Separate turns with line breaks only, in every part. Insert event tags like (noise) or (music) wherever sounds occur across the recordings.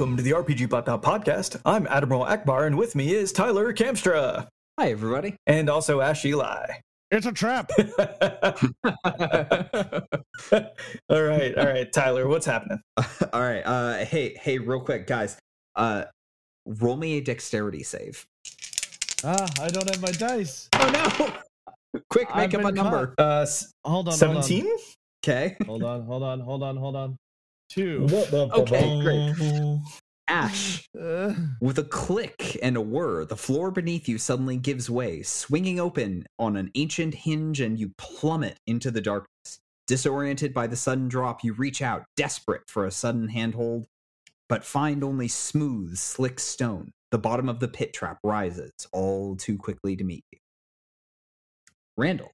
Welcome to the RPG Bot podcast. I'm Admiral Ackbar, and with me is Tyler Kamstra.
Hi, everybody.
And also Ash Ely.
It's a trap. (laughs) (laughs)
all right, all right, Tyler, what's happening? (laughs)
all right. Uh, hey, hey, real quick, guys. Uh, roll me a dexterity save.
Ah, I don't have my dice.
Oh no! Quick, make
I've
up a
been
number.
Uh,
Hold on.
seventeen.
Okay.
Hold on. Hold on. Hold on. Hold on. Two.
Okay, great. Ash,
Uh,
with a click and a whir, the floor beneath you suddenly gives way, swinging open on an ancient hinge, and you plummet into the darkness. Disoriented by the sudden drop, you reach out, desperate for a sudden handhold, but find only smooth, slick stone. The bottom of the pit trap rises, all too quickly to meet you. Randall,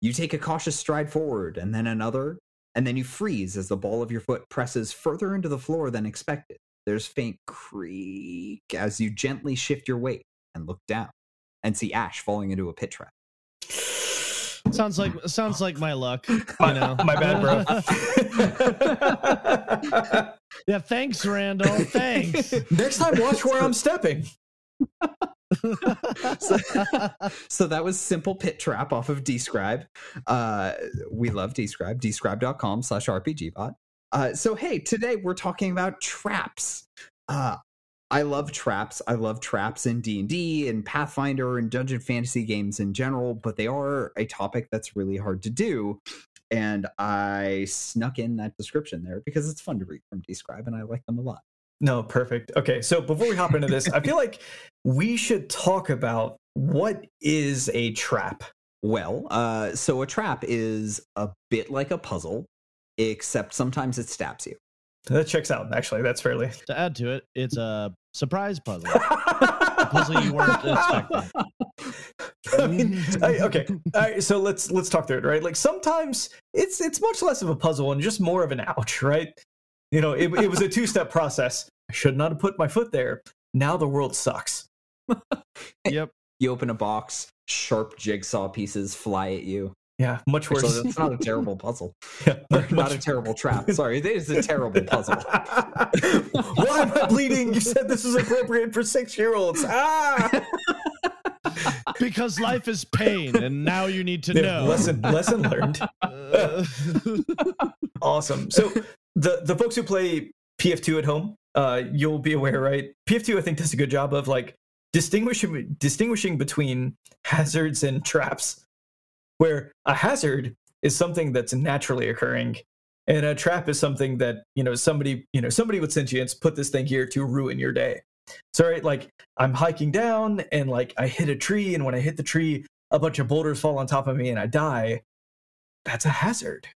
you take a cautious stride forward, and then another, and then you freeze as the ball of your foot presses further into the floor than expected. There's faint creak as you gently shift your weight and look down and see Ash falling into a pit trap.
sounds like sounds like my luck. (laughs) You
My,
know.
my bad, bro. (laughs)
yeah. Thanks, Randall. Thanks. (laughs)
Next time, watch where I'm stepping.
So, (laughs) so that was simple pit trap off of dScryb. Uh we love dScryb dScryb.com slash rpgbot uh so hey today we're talking about traps. Uh i love traps. I love traps in d&d and pathfinder and dungeon fantasy games in general but they are a topic that's really hard to do. And i snuck in that description there because it's fun to read from dScryb and i like them a lot
No, perfect. Okay, so before we hop into this, I feel like we should talk about what is a trap.
Well, uh, so a trap is a bit like a puzzle, except sometimes it stabs you.
That checks out. Actually, that's fairly. (laughs)
to add to it, it's a surprise puzzle. A puzzle you weren't (laughs) expecting.
I mean, I, okay. All right, so let's let's talk through it, right? Like sometimes it's it's much less of a puzzle and just more of an ouch, right? You know, it, it was a two step process. I should not have put my foot there. Now the world sucks. (laughs)
Yep.
You open a box, sharp jigsaw pieces fly at you.
Yeah, much worse.
So that's not a terrible puzzle. (laughs)
Yeah, much-
not a terrible trap. Sorry, it is a terrible puzzle. (laughs)
Why am I bleeding? You said this is appropriate for six year olds. Ah!
Because life is pain, and now you need to
Yeah,
know.
Lesson lesson learned.
Uh,
Awesome. So the the folks who play PF2 at home, uh, you'll be aware, right? PF2 I think does a good job of like distinguishing distinguishing between hazards and traps. Where a hazard is something that's naturally occurring, and a trap is something that you know somebody you know somebody with sentience put this thing here to ruin your day. So right, like I'm hiking down and like I hit a tree, and when I hit the tree, a bunch of boulders fall on top of me and I die. That's a hazard.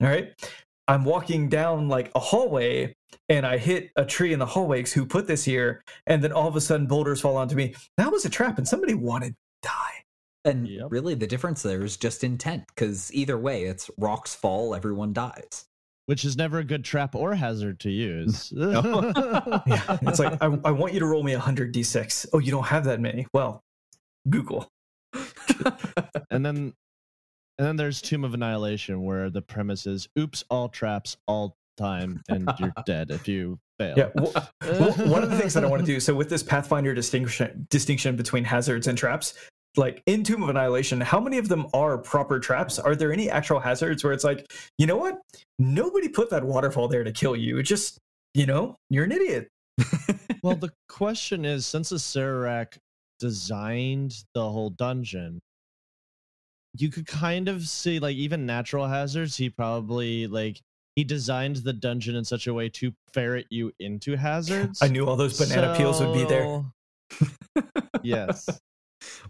All right. I'm walking down like a hallway and I hit a tree in the hallway who put this here, and then all of a sudden boulders fall onto me. That was a trap, and somebody wanted to die.
And
Yep.
really, the difference there is just intent, because either way, it's rocks fall, everyone dies.
which is never a good trap or hazard to use. (laughs) (laughs)
Yeah. It's like I, I want you to roll me 100 d6. Oh, you don't have that many. Well, Google.
and then and then there's Tomb of Annihilation where the premise is oops all traps all time and you're (laughs) dead if you fail.
Yeah. Well, well, one of the things that I want to do. So with this Pathfinder distinction distinction between hazards and traps, like in Tomb of Annihilation, how many of them are proper traps? Are there any actual hazards where it's like, you know what? Nobody put that waterfall there to kill you. It just, you know, you're an idiot.
well, (laughs) the question is since the Acererak designed the whole dungeon, you could kind of see like even natural hazards. He probably like he designed the dungeon in such a way to ferret you into hazards.
I knew all those banana peels would be there.
Yes. (laughs)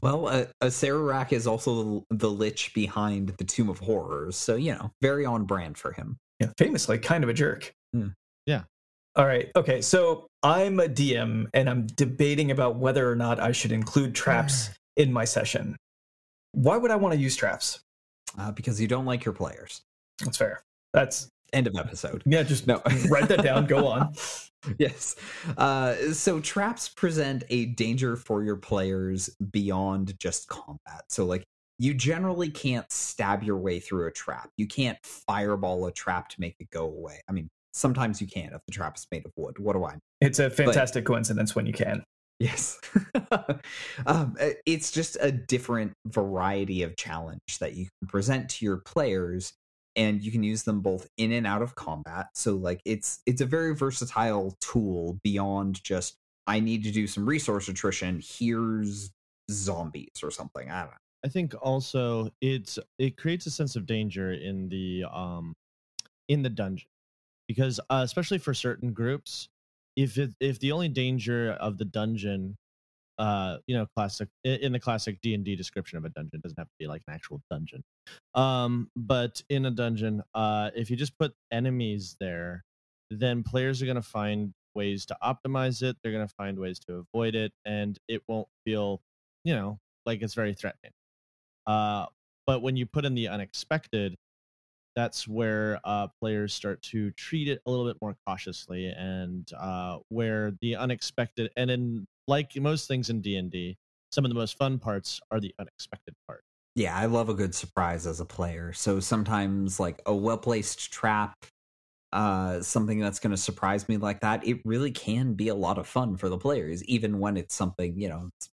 Well, uh, a Acererak is also the, the lich behind the Tomb of Horrors, so you know, very on brand for him.
Yeah, famously kind of a jerk.
Hmm.
Yeah.
All right. Okay. So I'm a DM and I'm debating about whether or not I should include traps (sighs) in my session. Why would I want to use traps?
Uh, because you don't like your players.
That's fair. That's
End of episode.
yeah. Just
No. (laughs)
write that down. Go (laughs) on.
yes. Uh, so traps present a danger for your players beyond just combat. So, like, you generally can't stab your way through a trap. You can't fireball a trap to make it go away. I mean, sometimes you can if the trap is made of wood. What do I?
It's a fantastic but, coincidence when you can.
Yes. (laughs) um, it's just a different variety of challenge that you can present to your players and you can use them both in and out of combat. So like it's it's a very versatile tool beyond just I need to do some resource attrition. Here's zombies or something. I don't know.
I think also it's it creates a sense of danger in the um in the dungeon because uh, especially for certain groups if it if the only danger of the dungeon uh you know classic in the classic d&d description of a dungeon doesn't have to be like an actual dungeon. Um but in a dungeon uh if you just put enemies there then players are going to find ways to optimize it they're going to find ways to avoid it and it won't feel you know like it's very threatening. Uh but when you put in the unexpected that's where uh, players start to treat it a little bit more cautiously and uh, where the unexpected and in like most things in d&d some of the most fun parts are the unexpected part
yeah i love a good surprise as a player so sometimes like a well-placed trap uh, something that's going to surprise me like that it really can be a lot of fun for the players even when it's something you know it's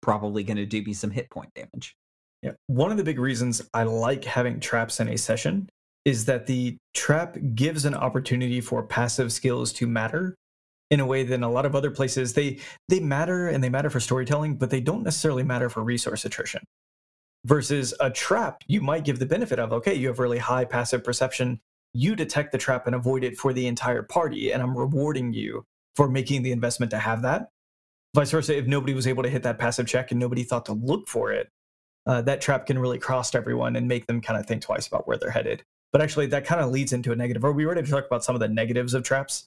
probably going to do me some hit point damage
yeah. One of the big reasons I like having traps in a session is that the trap gives an opportunity for passive skills to matter in a way that in a lot of other places they they matter and they matter for storytelling, but they don't necessarily matter for resource attrition. Versus a trap, you might give the benefit of okay, you have really high passive perception, you detect the trap and avoid it for the entire party, and I'm rewarding you for making the investment to have that. Vice versa, if nobody was able to hit that passive check and nobody thought to look for it, uh, that trap can really cross everyone and make them kind of think twice about where they're headed. But actually, that kind of leads into a negative. Are we ready to talk about some of the negatives of traps?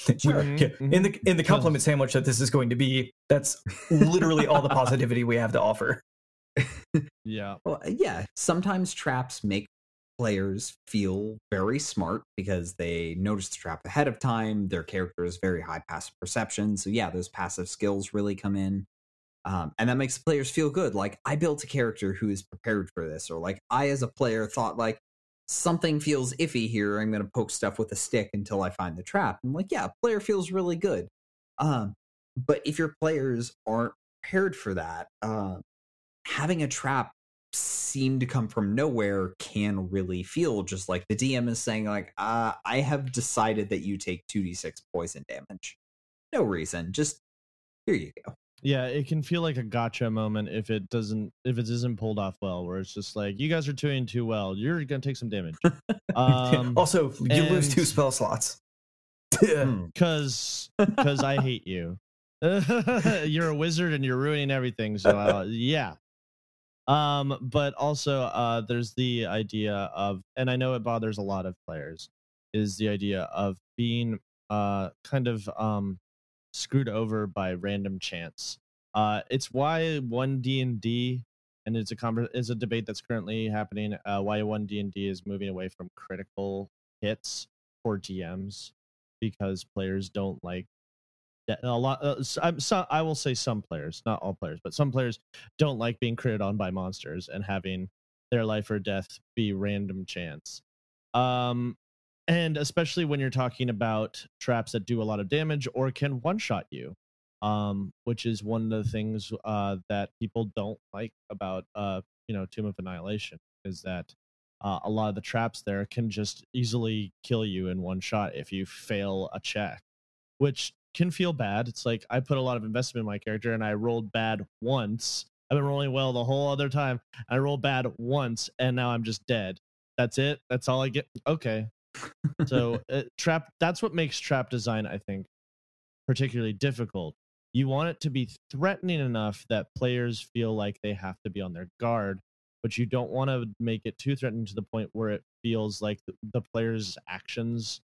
(laughs) Sure. Mm-hmm. In the in the compliment (laughs) sandwich that this is going to be, that's literally all the positivity we have to offer. (laughs)
yeah.
Well, yeah. Sometimes traps make players feel very smart because they notice the trap ahead of time. Their character is very high passive perception. So yeah, those passive skills really come in. Um, and that makes players feel good. Like I built a character who is prepared for this, or like I, as a player, thought like something feels iffy here. I'm going to poke stuff with a stick until I find the trap. I'm like, yeah, player feels really good. Um, but if your players aren't prepared for that, uh, having a trap seem to come from nowhere can really feel just like the DM is saying, like, uh, I have decided that you take 2d6 poison damage. No reason. Just here you go.
Yeah, it can feel like a gotcha moment if it doesn't if it isn't pulled off well, where it's just like you guys are doing too well. You're gonna take some damage. (laughs)
Um, also, you and, lose two spell slots. (laughs)
Because hmm. because (laughs) I hate you. you're a wizard and you're ruining everything. So uh, yeah. Um, but also uh, there's the idea of, and I know it bothers a lot of players, is the idea of being uh kind of um screwed over by random chance. Uh, it's why one D and D, and it's a conver- is a debate that's currently happening. Uh, why one D and D is moving away from critical hits for DMs because players don't like. A lot. Uh, so, I will say some players, not all players, but some players don't like being critted on by monsters and having their life or death be random chance. Um, and especially when you're talking about traps that do a lot of damage or can one shot you um, which is one of the things uh, that people don't like about uh, you know tomb of annihilation is that uh, a lot of the traps there can just easily kill you in one shot if you fail a check which can feel bad. It's like i put a lot of investment in my character and i rolled bad once. I've been rolling well the whole other time. I rolled bad once and now i'm just dead. That's it. That's all i get. Okay. So (laughs) uh, trap that's what makes trap design i think particularly difficult you want it to be threatening enough that players feel like they have to be on their guard but you don't want to make it too threatening to the point where it feels like the, players actions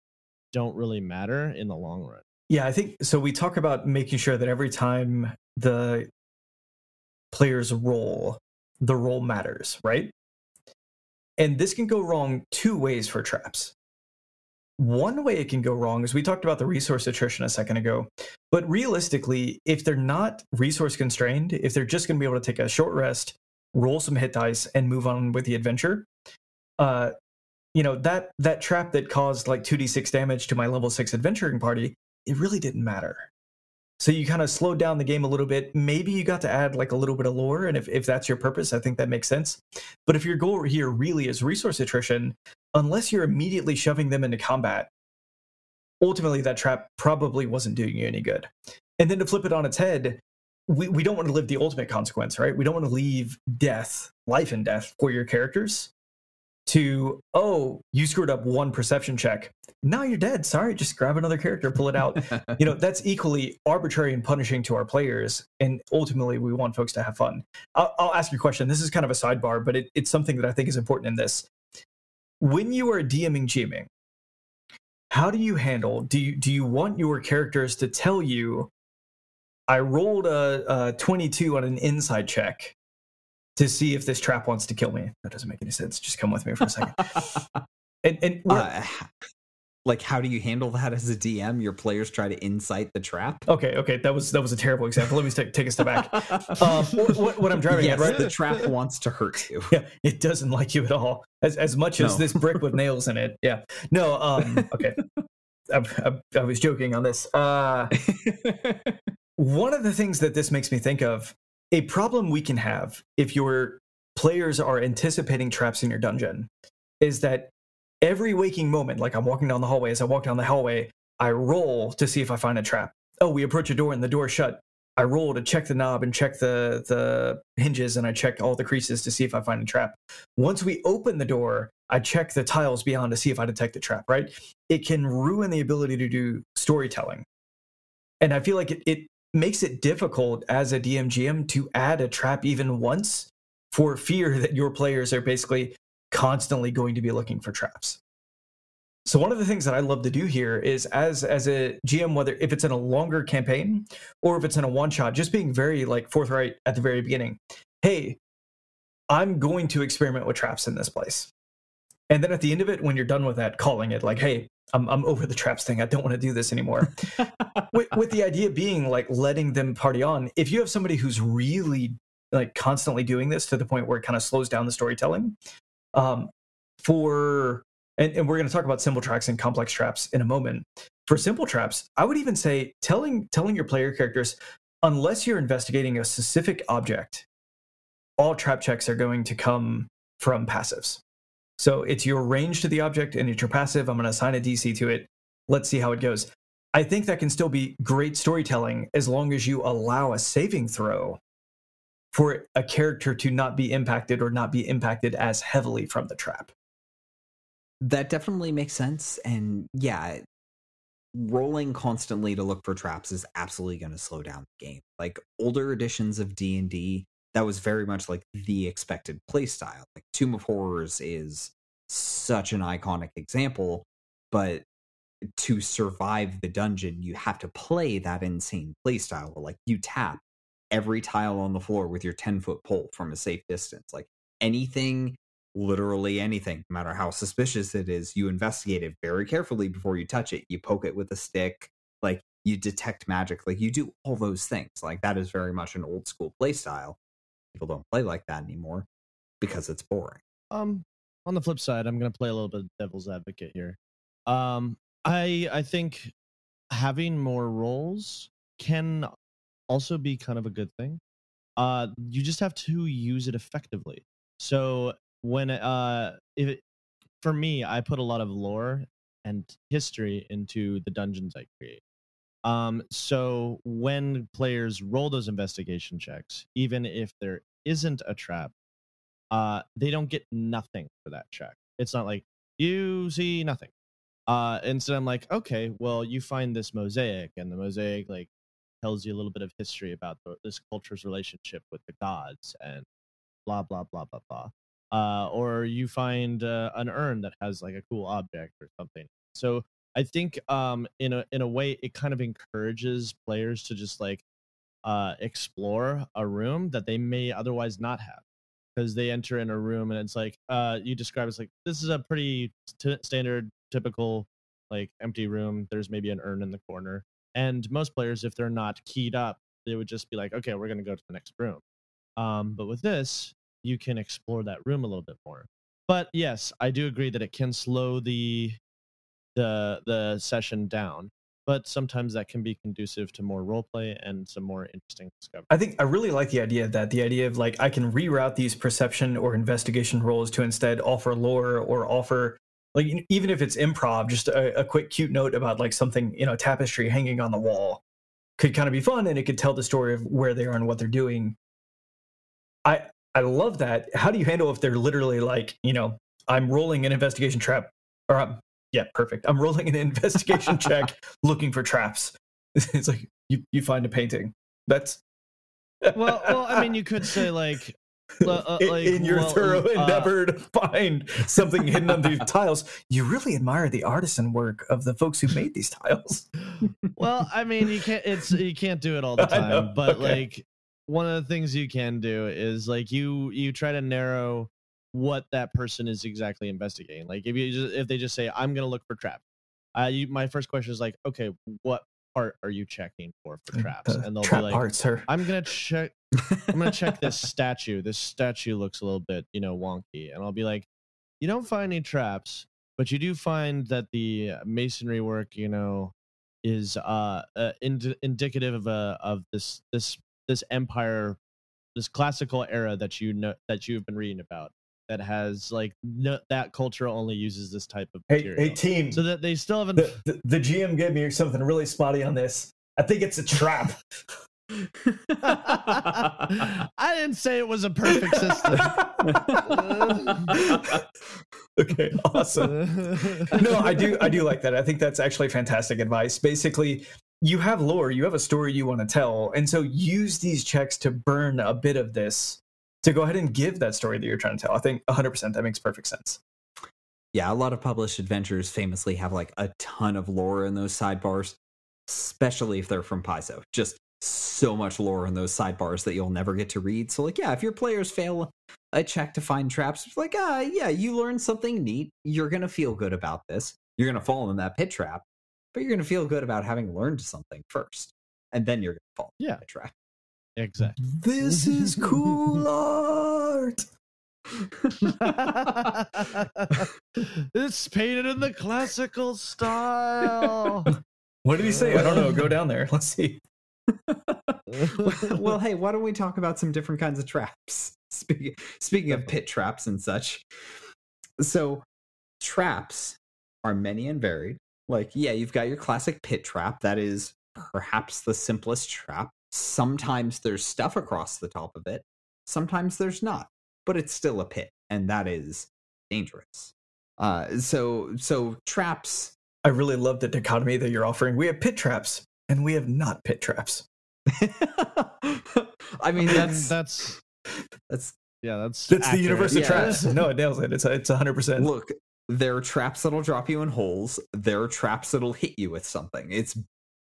don't really matter in the long run.
Yeah i think so we talk about making sure that every time the players roll the roll matters right? And this can go wrong two ways for traps one way it can go wrong is we talked about the resource attrition a second ago, but realistically, if they're not resource constrained, if they're just going to be able to take a short rest, roll some hit dice, and move on with the adventure, uh, you know that that trap that caused like 2d6 damage to my level 6 adventuring party it really didn't matter so you kind of slowed down the game a little bit. Maybe you got to add like a little bit of lore and if, if that's your purpose i think that makes sense. But if your goal here really is resource attrition unless you're immediately shoving them into combat ultimately that trap probably wasn't doing you any good. And then to flip it on its head we, we don't want to live the ultimate consequence right? We don't want to leave death life and death for your characters to oh you screwed up one perception check. Now you're dead. Sorry just grab another character pull it out. (laughs) You know that's equally arbitrary and punishing to our players and ultimately we want folks to have fun. I'll, I'll ask you a question. This is kind of a sidebar but it, it's something that i think is important in this. When you are dming gming how do you handle do you do you want your characters to tell you i rolled a, a 22 on an insight check to see if this trap wants to kill me. That doesn't make any sense. Just come with me for a second. (laughs) and and
uh, like, how do you handle that as a DM? Your players try to incite the trap.
Okay, okay, that was that was a terrible example. Let me take, take a step back. (laughs) Um, what, what, I'm driving
yes,
at, right?
The trap wants to hurt you. (laughs)
Yeah, it doesn't like you at all. As as much as this brick with nails in it. Yeah. No. Um. Okay. I, I, I was joking on this. Uh, one of the things that this makes me think of a problem we can have if your players are anticipating traps in your dungeon is that every waking moment, like I'm walking down the hallway, as I walk down the hallway, I roll to see if I find a trap. Oh, we approach a door and the door shut. I roll to check the knob and check the the hinges and I check all the creases to see if I find a trap. Once we open the door, I check the tiles beyond to see if I detect a trap, right? It can ruin the ability to do storytelling. And I feel like it, it makes it difficult as a DMGM to add a trap even once for fear that your players are basically constantly going to be looking for traps. So one of the things that I love to do here is as as a GM, whether if it's in a longer campaign or if it's in a one shot, just being very like forthright at the very beginning. Hey, I'm going to experiment with traps in this place. And then at the end of it, when you're done with that, calling it like, hey, I'm, I'm over the traps thing. I don't want to do this anymore. (laughs) with, with the idea being like letting them party on. If you have somebody who's really like constantly doing this to the point where it kind of slows down the storytelling, um, for and, and we're going to talk about simple traps and complex traps in a moment. For simple traps, I would even say telling telling your player characters, unless you're investigating a specific object, all trap checks are going to come from passives. So it's your range to the object and it's your passive. I'm going to assign a DC to it. Let's see how it goes. I think that can still be great storytelling as long as you allow a saving throw for a character to not be impacted or not be impacted as heavily from the trap.
That definitely makes sense. And yeah, rolling constantly to look for traps is absolutely going to slow down the game. Like older editions of D&D that was very much like the expected playstyle. Like Tomb of Horrors is such an iconic example, but to survive the dungeon, you have to play that insane playstyle. Like you tap every tile on the floor with your 10 foot pole from a safe distance. Like anything, literally anything, no matter how suspicious it is, you investigate it very carefully before you touch it. You poke it with a stick, like you detect magic, like you do all those things. Like that is very much an old school playstyle people don't play like that anymore because it's boring.
Um, on the flip side, I'm going to play a little bit of devil's advocate here. Um, I I think having more rolls can also be kind of a good thing. Uh, you just have to use it effectively. So when uh, if it, for me, I put a lot of lore and history into the dungeons I create. Um, so when players roll those investigation checks, even if there isn't a trap, uh, they don't get nothing for that check. It's not like you see nothing. Uh, instead, I'm like, okay, well, you find this mosaic, and the mosaic like tells you a little bit of history about the, this culture's relationship with the gods, and blah blah blah blah blah. Uh, or you find uh, an urn that has like a cool object or something. So I think um, in a in a way it kind of encourages players to just like uh, explore a room that they may otherwise not have because they enter in a room and it's like uh, you describe it's like this is a pretty t- standard typical like empty room. There's maybe an urn in the corner, and most players if they're not keyed up, they would just be like, okay, we're gonna go to the next room. Um, but with this, you can explore that room a little bit more. but yes, I do agree that it can slow the the the session down. But sometimes that can be conducive to more roleplay and some more interesting discovery.
I think I really like the idea of that the idea of like I can reroute these perception or investigation rolls to instead offer lore or offer like even if it's improv, just a, a quick cute note about like something you know tapestry hanging on the wall could kind of be fun and it could tell the story of where they are and what they're doing. I I love that. How do you handle if they're literally like you know I'm rolling an investigation trap or I'm yeah, perfect. I'm rolling an (laughs) investigation check looking for traps. (laughs) It's like you, you find a painting. That's (laughs)
well, well, I mean, you could say like, uh,
in,
like
in your
well,
thorough
uh,
endeavor to find something hidden under these tiles. You really admire the artisan work of the folks who made these tiles.
well, I mean, you can't. It's you can't do it all the time, but
okay.
like one of the things you can do is like you you try to narrow what that person is exactly investigating. Like if you just, if they just say I'm gonna look for traps, uh, you, my first question is like, okay, what part are you checking for for traps?
The
And they'll
trap
be like,
parts, sir.
I'm gonna check. I'm gonna check this (laughs) statue. This statue looks a little bit, you know, wonky, and I'll be like, you don't find any traps, but you do find that the masonry work, you know, is uh, uh ind- indicative of a of this this this empire, this classical era that you know that you've been reading about that has like no, that culture only uses this type of
Hey,
material.
hey, team.
so that they still haven't.
the, the, the GM gave me something really spotty on this. I think it's a trap. (laughs) (laughs)
I didn't say it was a perfect system. (laughs)
okay, awesome. no, I do I do like that. I think that's actually fantastic advice. Basically, you have lore, you have a story you want to tell, and so use these checks to burn a bit of this to go ahead and give that story that you're trying to tell. I think 100% that makes perfect sense.
Yeah, a lot of published adventures famously have like a ton of lore in those sidebars, especially if they're from Paizo. Just so much lore in those sidebars that you'll never get to read. So, like, yeah, if your players fail a check to find traps, it's like, ah, yeah, you learned something neat. You're going to feel good about this. You're going to fall in that pit trap, but you're going to feel good about having learned something first. And then you're going to fall in
Yeah.
the trap.
Exactly.
This is cool (laughs) art. (laughs)
it's painted in the classical style.
What did he say? I don't know. Go down there. (laughs) Let's see.
well, hey, why don't we talk about some different kinds of traps? Speaking speaking of pit traps and such. So, traps are many and varied. Like, yeah, you've got your classic pit trap that is perhaps the simplest trap. Sometimes there's stuff across the top of it. Sometimes there's not, but it's still a pit, and that is dangerous. Uh, so so traps
I really love the dichotomy that you're offering. We have pit traps and we have not pit traps. (laughs)
I mean, that's
that's
that's
yeah, that's
That's the universe of
Yeah.
traps. No, it nails it. It's it's 100%.
look. There are traps that'll drop you in holes. There are traps that'll hit you with something. It's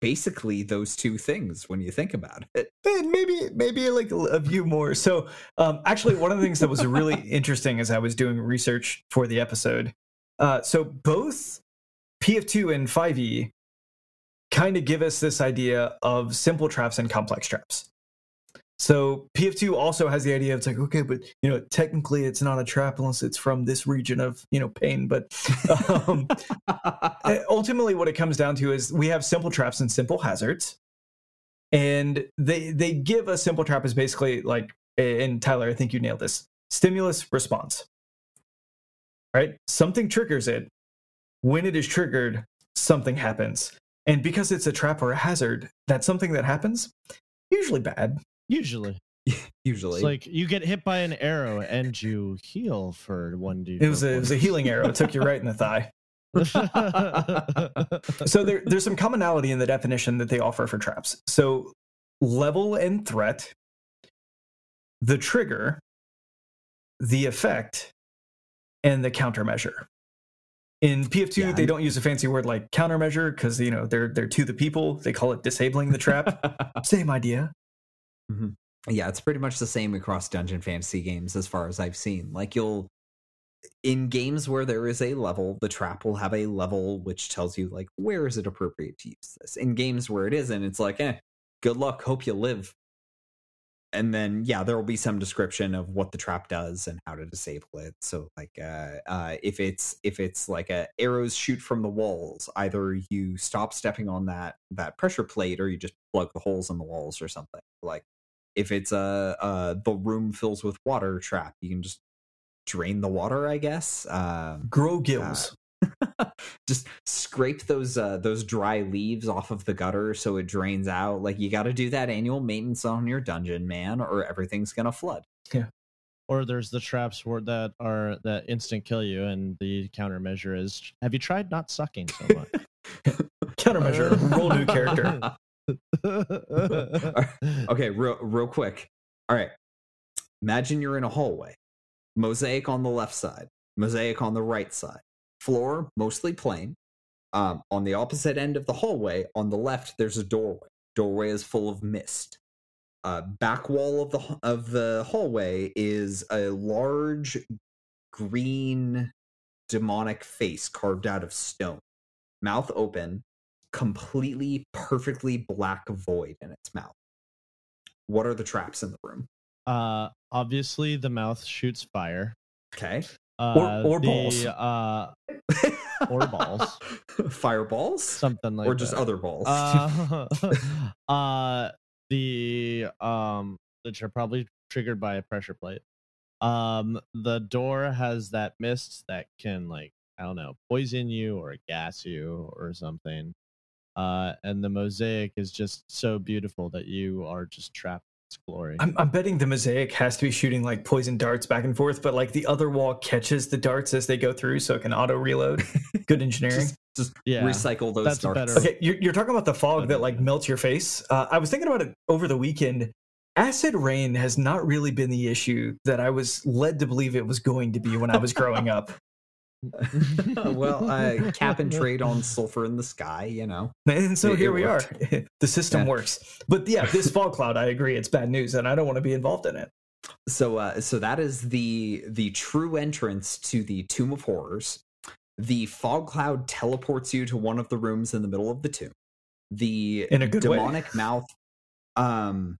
basically those two things when you think about it.
Eh, maybe maybe like a, a few more so um actually one of the things that was really (laughs) interesting as i was doing research for the episode uh so both pf2 and 5e kind of give us this idea of simple traps and complex traps so pf2 also has the idea of it's like okay but you know technically it's not a trap unless it's from this region of you know pain but um uh, (laughs) ultimately what it comes down to is we have simple traps and simple hazards and they they give a simple trap as basically like and tyler i think you nailed this stimulus response. Right? Something triggers it. When it is triggered something happens. And because it's a trap or a hazard that's something that happens usually bad
Usually, (laughs)
Usually,
it's like you get hit by an arrow and you heal for one d.
it was a, it was a healing arrow it took you right in the thigh (laughs) so there, there's some commonality in the definition that they offer for traps. So level and threat, the trigger, the effect, and the countermeasure. In PF2,
Yeah,
they don't use a fancy word like countermeasure because you know they're they're to the people. They call it disabling the trap. (laughs) Same idea.
Yeah, it's pretty much the same across dungeon fantasy games as far as I've seen. Like you'll in games where there is a level, the trap will have a level which tells you like where is it appropriate to use this. In games where it isn't, it's like, eh, good luck, hope you live. and then yeah, there will be some description of what the trap does and how to disable it. So like uh, uh, if it's if it's like a arrows shoot from the walls, either you stop stepping on that that pressure plate or you just plug the holes in the walls or something. Like if it's a uh, the room fills with water trap, you can just drain the water. I guess. Um,
Grow gills. (laughs)
just scrape those uh, those dry leaves off of the gutter so it drains out. Like you got to do that annual maintenance on your dungeon, man, or everything's gonna flood. Yeah.
Or there's the traps where that are that instant kill you, and the countermeasure is: Have you tried not sucking so much? (laughs)
Countermeasure. Roll new character. (laughs) (laughs)
okay, real real quick. All right. Imagine you're in a hallway. Mosaic on the left side, mosaic on the right side. Floor mostly plain. Um, on the opposite end of the hallway, on the left, there's a doorway. Doorway is full of mist. Uh, back wall of the of the hallway is a large green demonic face carved out of stone, mouth open, completely perfectly black void in its mouth. What are the traps in the room?
uh, obviously, the mouth shoots fire.
Okay.
Uh,
or
the,
balls.
Uh, Or balls. (laughs)
Fireballs?
something like
or just
that.
other balls?
uh, (laughs) (laughs) uh the um which are probably triggered by a pressure plate um the door has that mist that can like i don't know poison you or gas you or something uh and the mosaic is just so beautiful that you are just trapped in its glory
I'm, I'm betting the mosaic has to be shooting like poison darts back and forth, but like the other wall catches the darts as they go through, so it can auto reload. (laughs) Good engineering.
just just
Yeah,
recycle those
that's
darts.
better.
Okay, you're, you're talking about the fog that like melts your face. Uh, I was thinking about it over the weekend. Acid rain has not really been the issue that I was led to believe it was going to be when I was growing up. (laughs)
well, uh, cap and trade on (laughs) sulfur in the sky, you know.
And so
It-
here
it
we
worked.
are. (laughs) the system
Yeah.
works. But yeah, this fog cloud, I agree, it's bad news, and I don't want to be involved in it.
So uh so that is the the true entrance to the Tomb of Horrors. The fog cloud teleports you to one of the rooms in the middle of the tomb. The
In a good way.
demonic mouth um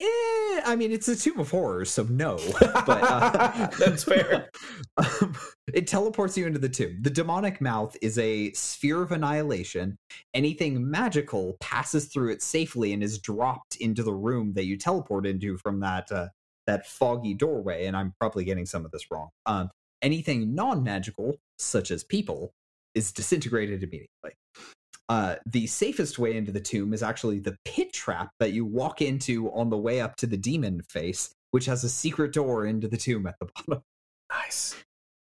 eh, I mean it's a tomb of horrors, so no. (laughs) But uh, (laughs)
That's fair.
um, it teleports you into the tomb. The demonic mouth is a sphere of annihilation. Anything magical passes through it safely and is dropped into the room that you teleport into from that uh, that foggy doorway. And I'm probably getting some of this wrong. Um, anything non-magical, such as people, is disintegrated immediately. Uh, the safest way into the tomb is actually the pit trap that you walk into on the way up to the demon face, which has a secret door into the tomb at the (laughs) bottom.
Nice.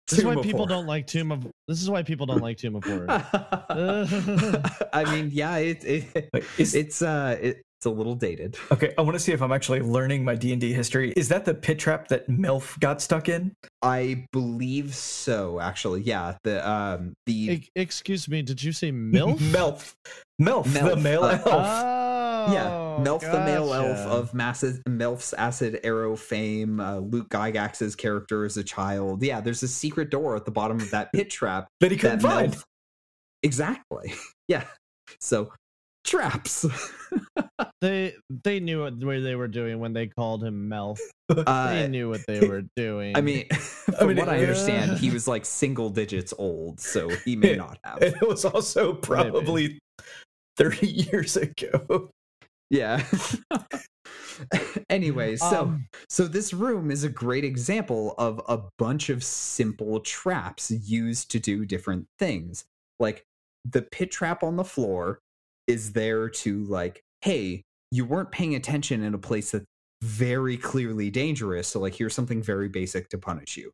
this is why people
Horror.
don't like tomb of this is why people don't like tomb of horror (laughs)
I mean, yeah, it, it
Wait, is,
it's uh it, it's a little dated.
okay, I want to see if I'm actually learning my D&D history. Is that the pit trap that Melf got stuck in?
I believe so, actually. Yeah, the um the
E- excuse me did you say (laughs) milf
Melf. Melf, the male
uh,
elf.
Oh,
yeah, Melf the male elf of Masses, Melf's Acid Arrow fame. Uh, Luke Gygax's character as a child. Yeah, there's a secret door at the bottom of that pit trap (laughs)
that he couldn't
that
find.
Melf- Exactly. (laughs) Yeah. So traps. (laughs)
They they knew what where they were doing when they called him Mel. (laughs)
Uh,
They knew what they were (laughs) doing.
I mean, from
mean,
what I
uh,
understand, he was like single digits old, so he may not have.
It was also probably 30 years ago.
Yeah. anyway, so
Um,
so this room is a great example of a bunch of simple traps used to do different things. Like the pit trap on the floor is there to like, hey, you weren't paying attention in a place that's very clearly dangerous, so like here's something very basic to punish you.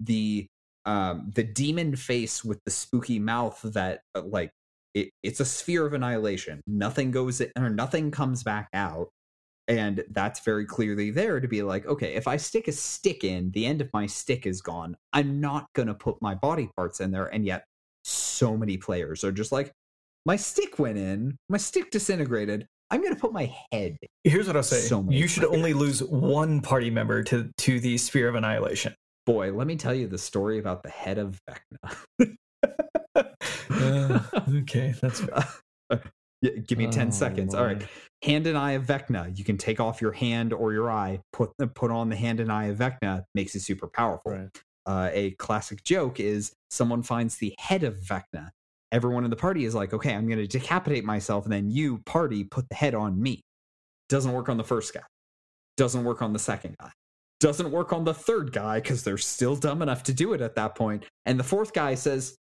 The um the demon face with the spooky mouth that uh, like it, it's a sphere of annihilation. Nothing goes in, or nothing comes back out. And that's very clearly there to be like, okay, if I stick a stick in, the end of my stick is gone. I'm not to put my body parts in there. And yet, so many players are just like, my stick went in, my stick disintegrated. I'm going to put my head.
Here's what I'll say.
So
you should only lose one party member to, to the Sphere of Annihilation.
Boy, let me tell you the story about the head of Vecna. (laughs)
Uh, okay, that's fair. (laughs)
Yeah, give me 10
Oh,
seconds. All right. hand and eye of Vecna. You can take off your hand or your eye, put put on the hand and eye of Vecna, makes it super powerful.
Right.
Uh, a classic joke is someone finds the head of Vecna. Everyone in the party is like, okay, I'm going to decapitate myself, and then you, party, put the head on me. Doesn't work on the first guy. Doesn't work on the second guy. Doesn't work on the third guy because they're still dumb enough to do it at that point. And the fourth guy says,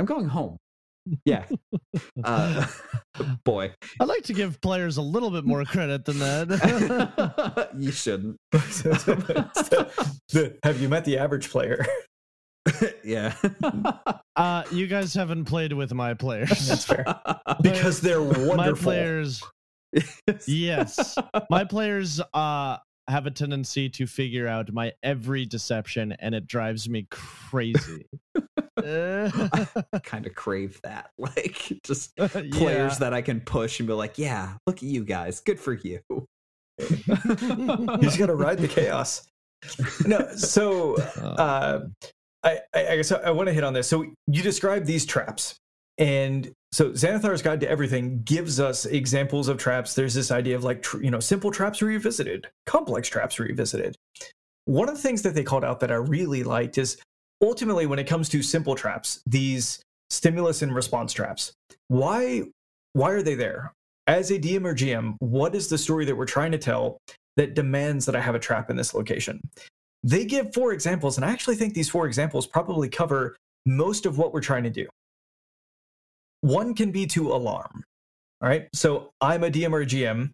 I'm going home. Yeah. (laughs) Uh, boy.
I'd like to give players a little bit more credit than that. (laughs)
you shouldn't. (laughs)
Have you met the average player? (laughs)
yeah. (laughs)
uh, you guys haven't played with my players.
That's fair. (laughs) Because they're wonderful.
My players. yes. My players uh have a tendency to figure out my every deception and it drives me crazy.
I kind of crave that. Like just players
yeah.
that I can push and be like, yeah, look at you guys. Good for you.
He's gonna ride the chaos. No, so uh, I, I guess I want to hit on this. So you describe these traps, and so Xanathar's Guide to Everything gives us examples of traps. There's this idea of like you know simple traps revisited, complex traps revisited. One of the things that they called out that I really liked is ultimately when it comes to simple traps, these stimulus and response traps. Why why are they there? As a DM or GM, what is the story that we're trying to tell that demands that I have a trap in this location? They give four examples, and I actually think these four examples probably cover most of what we're trying to do. One can be to alarm. All right. So I'm a DM or a GM.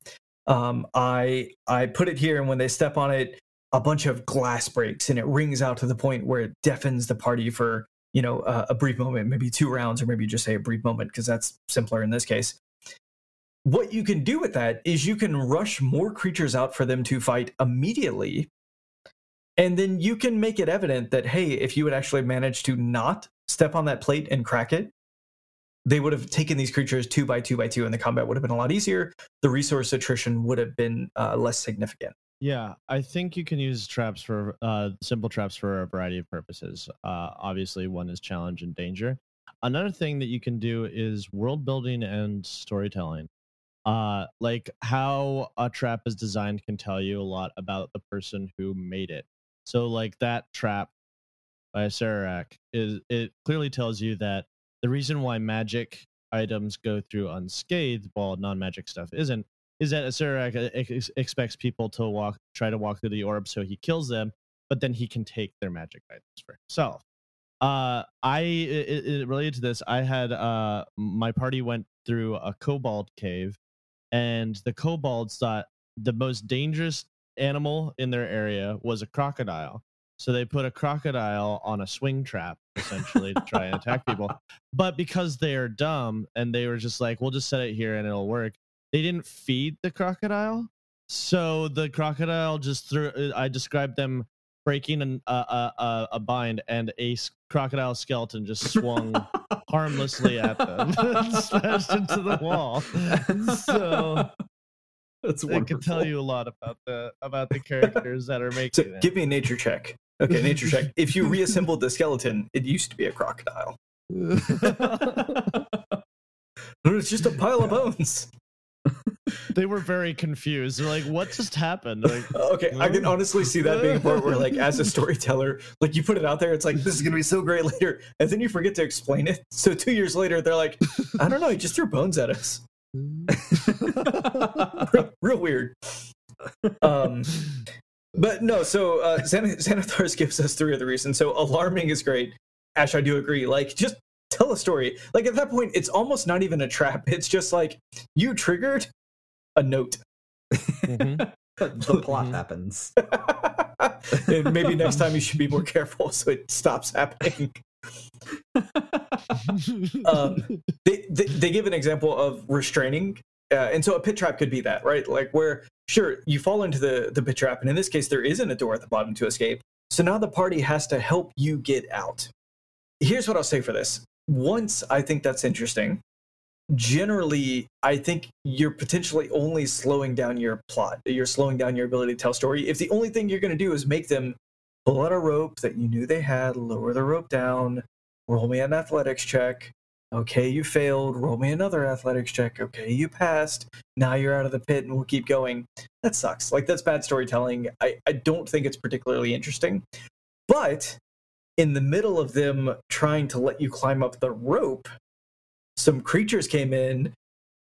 Um, I I put it here, and when they step on it, a bunch of glass breaks, and it rings out to the point where it deafens the party for you know uh, a brief moment, maybe two rounds, or maybe just say a brief moment because that's simpler in this case. What you can do with that is you can rush more creatures out for them to fight immediately and then you can make it evident that, hey, if you had actually managed to not step on that plate and crack it, they would have taken these creatures two by two by two, and the combat would have been a lot easier. The resource attrition would have been uh, less significant.
Yeah, I think you can use traps for uh, simple traps for a variety of purposes. Uh, obviously, one is challenge and danger. Another thing that you can do is world building and storytelling. Uh, like how a trap is designed can tell you a lot about the person who made it. So, like that trap by Acererak is it clearly tells you that the reason why magic items go through unscathed while non-magic stuff isn't is that Acererak ex- expects people to walk try to walk through the orb so he kills them, but then he can take their magic items for himself. Uh, I it, it related to this. I had uh my party went through a kobold cave, and the kobolds thought the most dangerous animal in their area was a crocodile. So they put a crocodile on a swing trap essentially to try and attack people. (laughs) But because they are dumb and they were just like, we'll just set it here and it'll work, they didn't feed the crocodile. So the crocodile just threw, I described them breaking an, uh, uh, a bind and a crocodile skeleton just swung harmlessly at them (laughs) smashed into the wall. So
That's
I can tell you a lot about the about the (laughs) characters that are making
So
it.
give me a nature check. Okay, nature check. (laughs) If you reassembled the skeleton, it used to be a crocodile. (laughs) It's just a pile of bones.
they were very confused. They're like, "What just happened?" Like,
Okay, I can honestly see that being a part where, like, as a storyteller, like you put it out there, it's like this is gonna be so great later, and then you forget to explain it. So two years later, they're like, I don't know, he just threw bones at us. Real, (laughs) real weird. Um, but no, so uh, Xanathars gives us three of the reasons. So alarming is great. Ash, I do agree. Like, just tell a story. Like at that point, it's almost not even a trap. It's just like you triggered a note. (laughs)
Mhm.
the plot
Mhm.
happens. (laughs)
and maybe next time you should be more careful so it stops happening. Um, they, they they give an example of restraining, uh, and so a pit trap could be that, right? Like where sure you fall into the the pit trap, and in this case there isn't a door at the bottom to escape. So now the party has to help you get out. Here's what I'll say for this. Once I think that's interesting. Generally, I think you're potentially only slowing down your plot. You're slowing down your ability to tell story. If the only thing you're going to do is make them pull out a rope that you knew they had, lower the rope down, roll me an athletics check, Okay, you failed. Roll me another athletics check. Okay, you passed. Now you're out of the pit and we'll keep going. That sucks. Like, that's bad storytelling. I, I don't think it's particularly interesting. But in the middle of them trying to let you climb up the rope, some creatures came in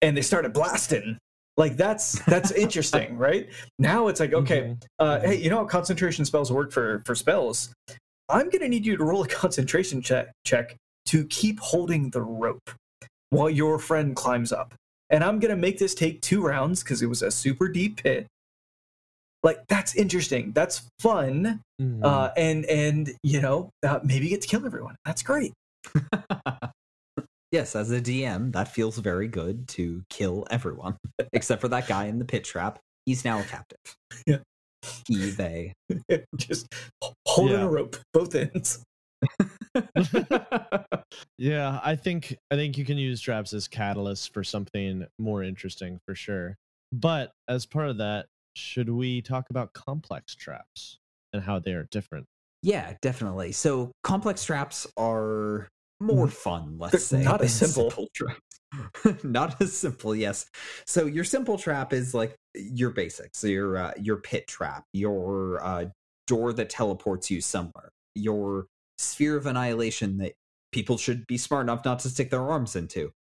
and they started blasting. Like that's that's (laughs) interesting, right? Now it's like, okay,
Mhm.
uh, hey, you know how concentration spells work for for spells? I'm gonna need you to roll a concentration check check to keep holding the rope while your friend climbs up. And I'm gonna make this take two rounds because it was a super deep pit. Like that's interesting. That's fun.
Mhm.
Uh, and and you know uh, maybe you get to kill everyone. That's great. (laughs)
yes, as a DM, that feels very good to kill everyone (laughs) except for that guy in the pit trap. He's now a captive.
Yeah.
He, they. (laughs)
Just holding
Yeah.
a rope both ends. (laughs)
yeah, I think I think you can use traps as catalysts for something more interesting for sure. But as part of that, should we talk about complex traps and how they are different?
Yeah, definitely. So complex traps are more fun, let's
Mm-hmm.
Say.
not a
than
simple.
traps. (laughs) not as simple, yes. So your simple trap is like your basics. So your uh, your pit trap, your uh, door that teleports you somewhere, your sphere of annihilation that people should be smart enough not to stick their arms into,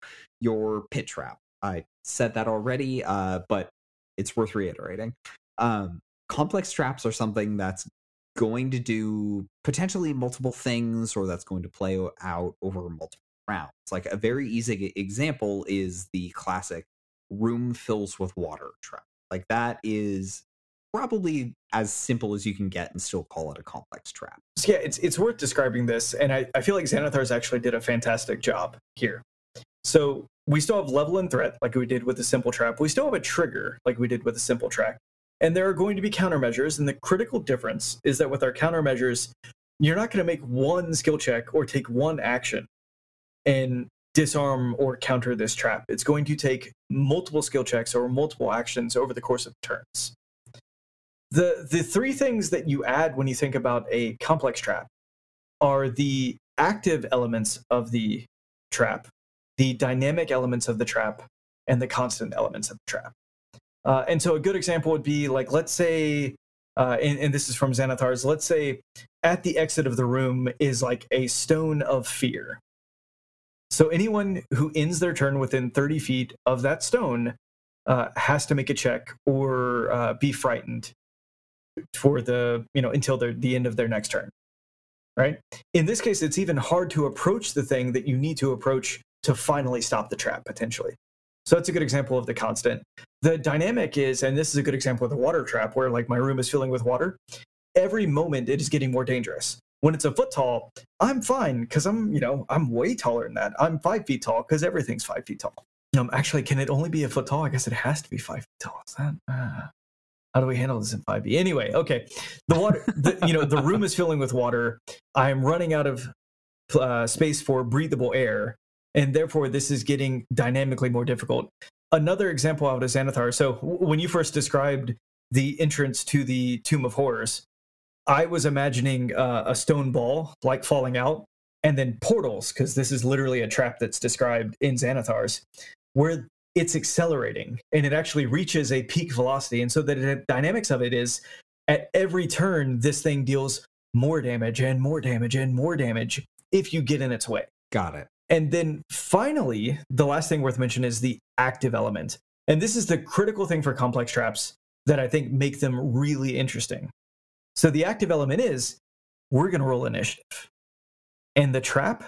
your pit trap. I said that already, uh, but it's worth reiterating. Um, complex traps are something that's going to do potentially multiple things or that's going to play out over multiple rounds. Like a very easy example is the classic room fills with water trap. Like that is probably as simple as you can get and still call it a complex trap.
So yeah, it's it's worth describing this, and I, I feel like Xanathar's actually did a fantastic job here. So we still have level and threat, like we did with the simple trap. We still have a trigger, like we did with the simple trap. And there are going to be countermeasures, and the critical difference is that with our countermeasures, you're not going to make one skill check or take one action and disarm or counter this trap. It's going to take multiple skill checks or multiple actions over the course of turns. The the three things that you add when you think about a complex trap are the active elements of the trap, the dynamic elements of the trap, and the constant elements of the trap. Uh, and so a good example would be like, let's say, uh, and, and this is from Xanathar's, let's say at the exit of the room is like a stone of fear. So anyone who ends their turn within 30 feet of that stone uh, has to make a check or uh, be frightened for the, you know, until the, the end of their next turn. Right? In this case, it's even hard to approach the thing that you need to approach to finally stop the trap potentially. So that's a good example of the constant. The dynamic is, and this is a good example of the water trap, where like my room is filling with water. Every moment it is getting more dangerous. When it's a foot tall, I'm fine because I'm, you know, I'm way taller than that. I'm five feet tall because everything's five feet tall. Um, actually, can it only be a foot tall? I guess it has to be five feet tall. Is that? Uh, how do we handle this in 5e? Anyway, okay. The water, the, you know, the room is filling with water. I'm running out of uh, space for breathable air, and therefore this is getting dynamically more difficult. Another example out of Xanathar. So when you first described the entrance to the Tomb of Horrors, I was imagining uh, a stone ball like falling out, and then portals because this is literally a trap that's described in Xanathar's, where it's accelerating and it actually reaches a peak velocity. And so the dynamics of it is at every turn, this thing deals more damage and more damage and more damage if you get in its way.
Got it.
And then finally, the last thing worth mentioning is the active element. And this is the critical thing for complex traps that I think make them really interesting. So the active element is we're going to roll initiative. And the trap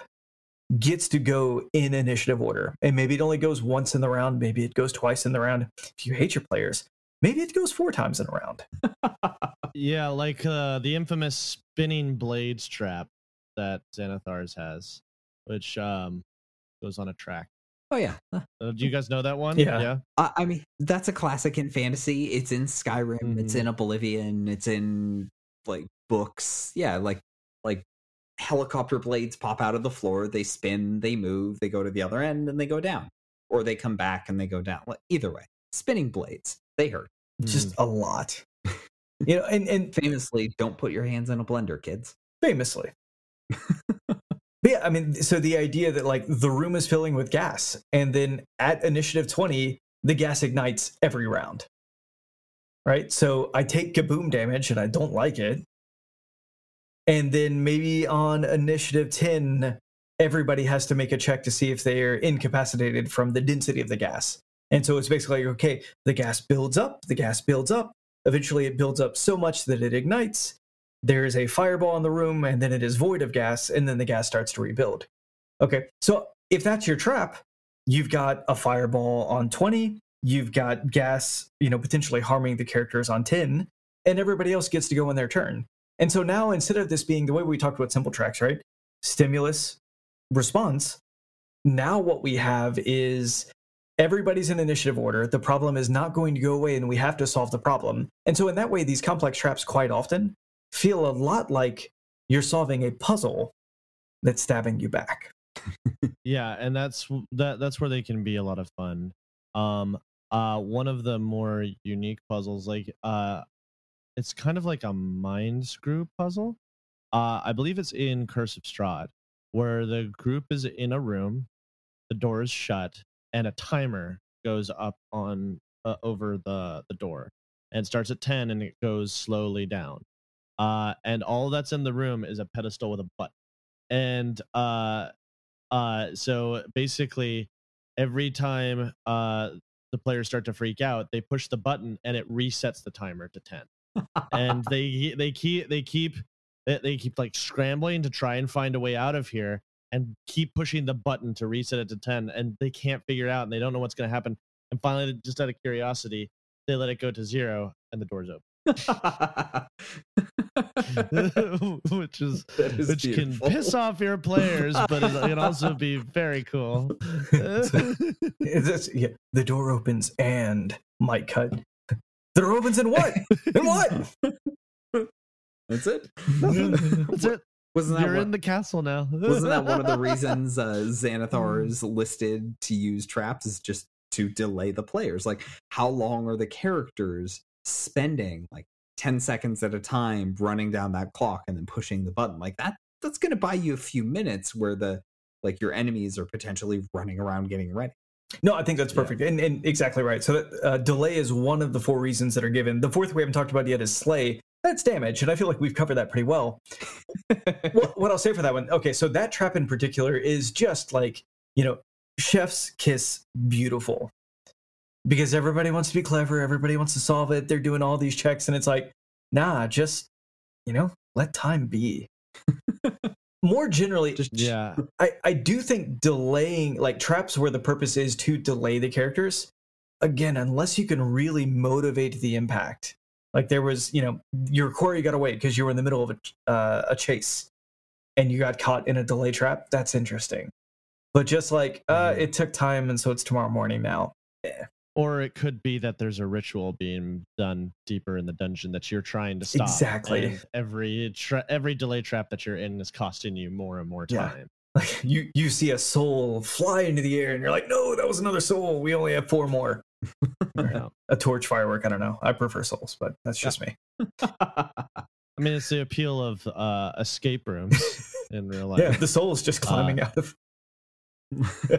gets to go in initiative order. And maybe it only goes once in the round, maybe it goes twice in the round. If you hate your players, maybe it goes four times in a round. (laughs)
Yeah, like uh, the infamous spinning blades trap that Xanathar's has, which um, goes on a track.
Oh yeah. Uh,
Uh, do you guys know that one?
Yeah.
Yeah.
I I mean, that's a classic in fantasy. It's in Skyrim. It's
Mhm.
in Oblivion. It's in like books. Yeah, like like helicopter blades pop out of the floor. They spin. They move. They go to the other end and they go down, or they come back and they go down. Like, either way, spinning blades. They hurt.
Just a lot. You know, and, and
Famously, don't put your hands in a blender, kids.
famously. (laughs) But yeah, I mean, so the idea that like the room is filling with gas, and then at initiative 20, the gas ignites every round. Right? So I take kaboom damage and I don't like it. And then maybe on initiative 10, everybody has to make a check to see if they're incapacitated from the density of the gas. And so it's basically like, okay, the gas builds up, the gas builds up. Eventually, it builds up so much that it ignites. There is a fireball in the room, and then it is void of gas, and then the gas starts to rebuild. Okay, so if that's your trap, you've got a fireball on 20, you've got gas, you know, potentially harming the characters on 10, and everybody else gets to go in their turn. And so now, instead of this being the way we talked about simple tracks, right? Stimulus, response. Now, what we have is everybody's in initiative order. The problem is not going to go away, and we have to solve the problem. And so, in that way, these complex traps quite often feel a lot like you're solving a puzzle that's stabbing you back. (laughs)
yeah, and that's that. That's where they can be a lot of fun. Um, uh, one of the more unique puzzles, like uh, it's kind of like a mind screw puzzle. Uh, I believe it's in Curse of Strahd, where the group is in a room, the door is shut, and a timer goes up on uh, over the the door and starts at 10 and it goes slowly down uh and all that's in the room is a pedestal with a button and uh uh so basically every time uh the players start to freak out they push the button and it resets the timer to 10 and (laughs) they they keep they keep they keep like scrambling to try and find a way out of here and keep pushing the button to reset it to 10 and they can't figure it out and they don't know what's going to happen. And finally just out of curiosity they let it go to zero and the door's open (laughs) (laughs) which is, (laughs) is which beautiful. can piss off your players but it can also be very cool (laughs)
yeah, the door opens and might cut the door opens and what and what
that's it
that's it wasn't that You're in the castle now.
wasn't that one of the reasons uh, Xanathar is listed to use traps is just to delay the players? Like, how long are the characters spending? Like, 10 seconds at a time running down that clock and then pushing the button like that that's going to buy you a few minutes where the like your enemies are potentially running around getting ready
no, I think that's perfect yeah. and, and exactly right. So that, uh, delay is one of the four reasons that are given. The fourth we haven't talked about yet is slay, that's damage, and I feel like we've covered that pretty well. (laughs) what, what I'll say for that one, okay, so that trap in particular is just like you know, chef's kiss beautiful, because everybody wants to be clever, everybody wants to solve it. They're doing all these checks, and it's like, nah, just you know, let time be. (laughs) More generally, just,
yeah,
I I do think delaying like traps where the purpose is to delay the characters. Again, unless you can really motivate the impact, like there was, you know, your quarry got away because you were in the middle of a, uh, a chase and you got caught in a delay trap. That's interesting. But just like, uh, mm-hmm. it took time and so it's tomorrow morning now. Yeah.
Or it could be that there's a ritual being done deeper in the dungeon that you're trying to stop.
Exactly.
every tra- every delay trap that you're in is costing you more and more time. Yeah. (laughs)
Like you, you see a soul fly into the air and you're like, no, that was another soul. We only have four more (laughs) a torch firework. I don't know. I prefer souls, but that's just me. (laughs)
I mean, it's the appeal of uh, escape rooms in real life.
Yeah, the soul is just climbing uh, out of.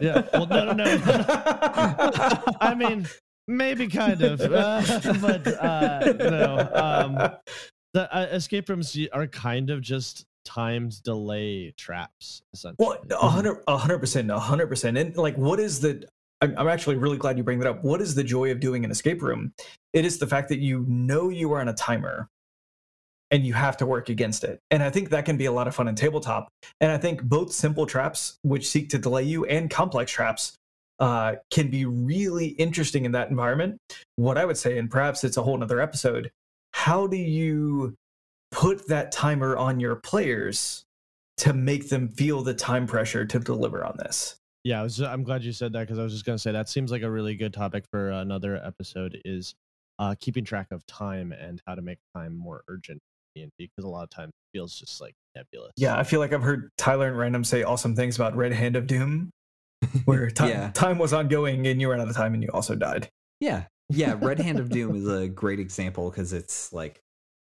Yeah. Well, no, no, no. (laughs) I mean, maybe kind of, uh, (laughs) but uh, no. Um, the uh, escape rooms are kind of just timed delay traps essentially
well 100 100% 100 percent and like what is the I'm actually really glad you bring that up. What is the joy of doing an escape room? It is the fact that you know you are on a timer and you have to work against it. And I think that can be a lot of fun in tabletop. And I think both simple traps, which seek to delay you, and complex traps uh, can be really interesting in that environment. What I would say, and perhaps it's a whole nother episode, how do you put that timer on your players to make them feel the time pressure to deliver on this?
Yeah, I was. I'm glad you said that because I was just going to say that seems like a really good topic for another episode. Is uh, keeping track of time and how to make time more urgent because a lot of times it feels just like nebulous.
Yeah, I feel like I've heard Tyler and Randall say awesome things about Red Hand of Doom, (laughs) where time, yeah. time was ongoing and you ran out of time and you also died.
Yeah, yeah. Red Hand of Doom is a (laughs) great example because it's like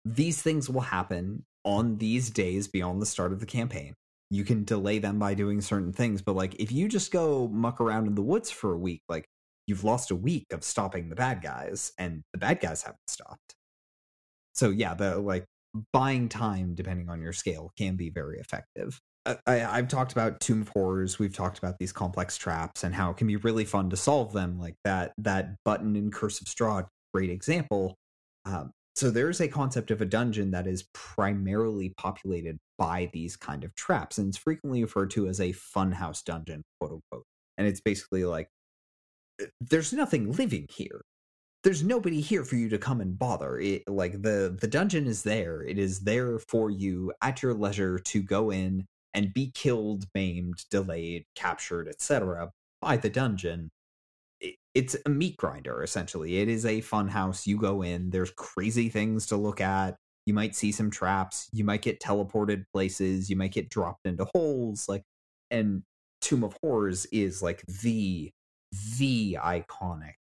these things will happen on these days beyond the start of the campaign you can delay them by doing certain things. But like if you just go muck around in the woods for a week, like you've lost a week of stopping the bad guys, and the bad guys haven't stopped. So yeah, the like buying time depending on your scale can be very effective. I, have talked about Tomb of Horrors. We've talked about these complex traps and how it can be really fun to solve them. Like that that button in Curse of Strahd, great example. Um, so there's a concept of a dungeon that is primarily populated by these kind of traps, and it's frequently referred to as a funhouse dungeon, quote unquote. And it's basically like uh, there's nothing living here. There's nobody here for you to come and bother. It, like the the dungeon is there. It is there for you at your leisure to go in and be killed, maimed, delayed, captured, etc. by the dungeon. It's a meat grinder, essentially. It is a fun house. You go in, there's crazy things to look at. You might see some traps. You might get teleported places. You might get dropped into holes. Like, and Tomb of Horrors is like the, the iconic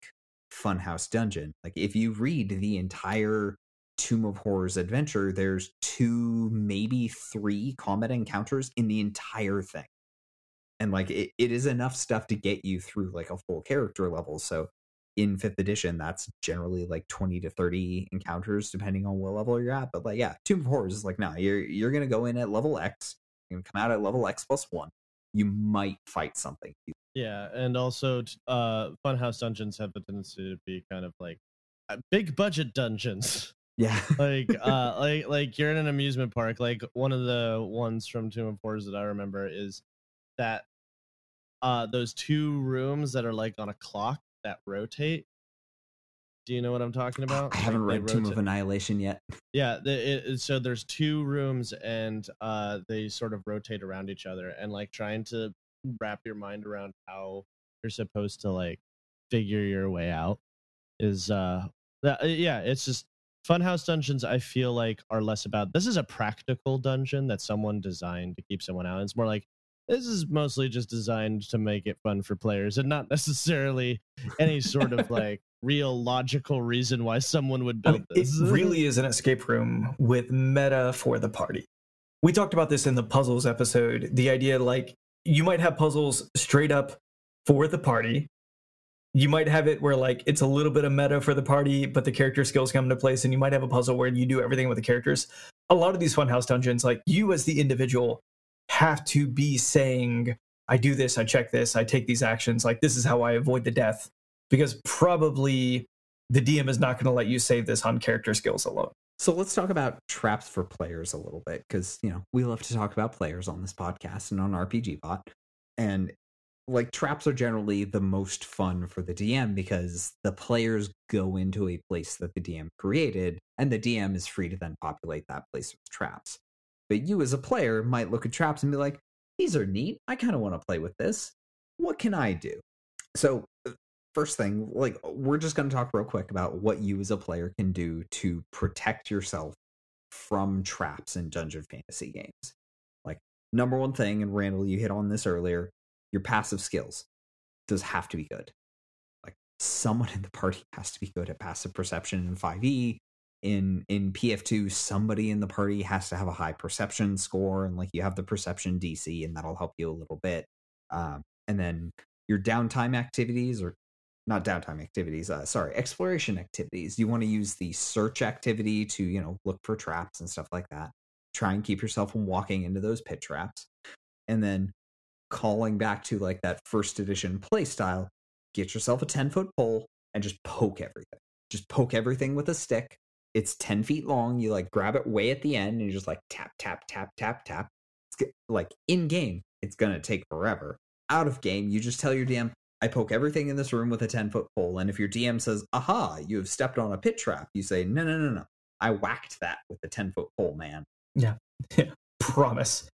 funhouse dungeon. Like, if you read the entire Tomb of Horrors adventure, there's two, maybe three combat encounters in the entire thing. And like it, it is enough stuff to get you through like a full character level. So in fifth edition, that's generally like 20 to 30 encounters, depending on what level you're at. But like, yeah, Tomb of Horrors is like, nah, you're you're gonna go in at level X, gonna come out at level X plus one. You might fight something.
Yeah, and also uh Funhouse dungeons have the tendency to be kind of like uh, big budget dungeons. (laughs)
Yeah. (laughs)
like uh like like you're in an amusement park. Like one of the ones from Tomb of Horrors that I remember is that uh those two rooms that are like on a clock that rotate. Do you know what I'm talking about?
I haven't like read Tomb of Annihilation yet. (laughs)
Yeah, the, it, so there's two rooms and uh they sort of rotate around each other and like trying to wrap your mind around how you're supposed to like figure your way out is uh that, yeah, it's just Funhouse dungeons, I feel like, are less about this is a practical dungeon that someone designed to keep someone out. It's more like this is mostly just designed to make it fun for players and not (laughs) necessarily any sort of like real logical reason why someone would build oh, I mean,
this. It really is an escape room with meta for the party. We talked about this in the puzzles episode. The idea like you might have puzzles straight up for the party you might have it where like it's a little bit of meta for the party, but the character skills come into place, and you might have a puzzle where you do everything with the characters. A lot of these funhouse dungeons, like you as the individual, have to be saying, "I do this, I check this, I take these actions. Like this is how I avoid the death," because probably the DM is not going to let you save this on character skills alone.
So let's talk about traps for players a little bit because you know we love to talk about players on this podcast and on RPG Bot. And like traps are generally the most fun for the DM because the players go into a place that the DM created and the DM is free to then populate that place with traps. But you as a player might look at traps and be like, these are neat. I kind of want to play with this. What can I do? So, uh, first thing, like we're just going to talk real quick about what you as a player can do to protect yourself from traps in dungeon fantasy games. Like number one thing and Randall you hit on this earlier, your passive skills does have to be good. Like someone in the party (laughs) has to be good at passive perception in 5e. In in PF2, somebody in the party has to have a high perception score, and like you have the perception DC, and that'll help you a little bit. Um, and then your downtime activities, or not downtime activities, uh, sorry, exploration activities. You want to use the search activity to you know look for traps and stuff like that. Try and keep yourself from walking into those pit traps. And then calling back to like that first edition play style, get yourself a 10 foot pole and just poke everything. Just poke everything with a stick. It's 10 feet long. You like grab it way at the end and you just like tap, tap, tap, tap, tap. It's like in game, it's going to take forever. Out of game, you just tell your DM, I poke everything in this room with a 10 foot pole. And if your DM says, aha, you have stepped on a pit trap, you say, no, no, no, no. I whacked that with a 10 foot pole, man. (laughs)
Yeah. Promise.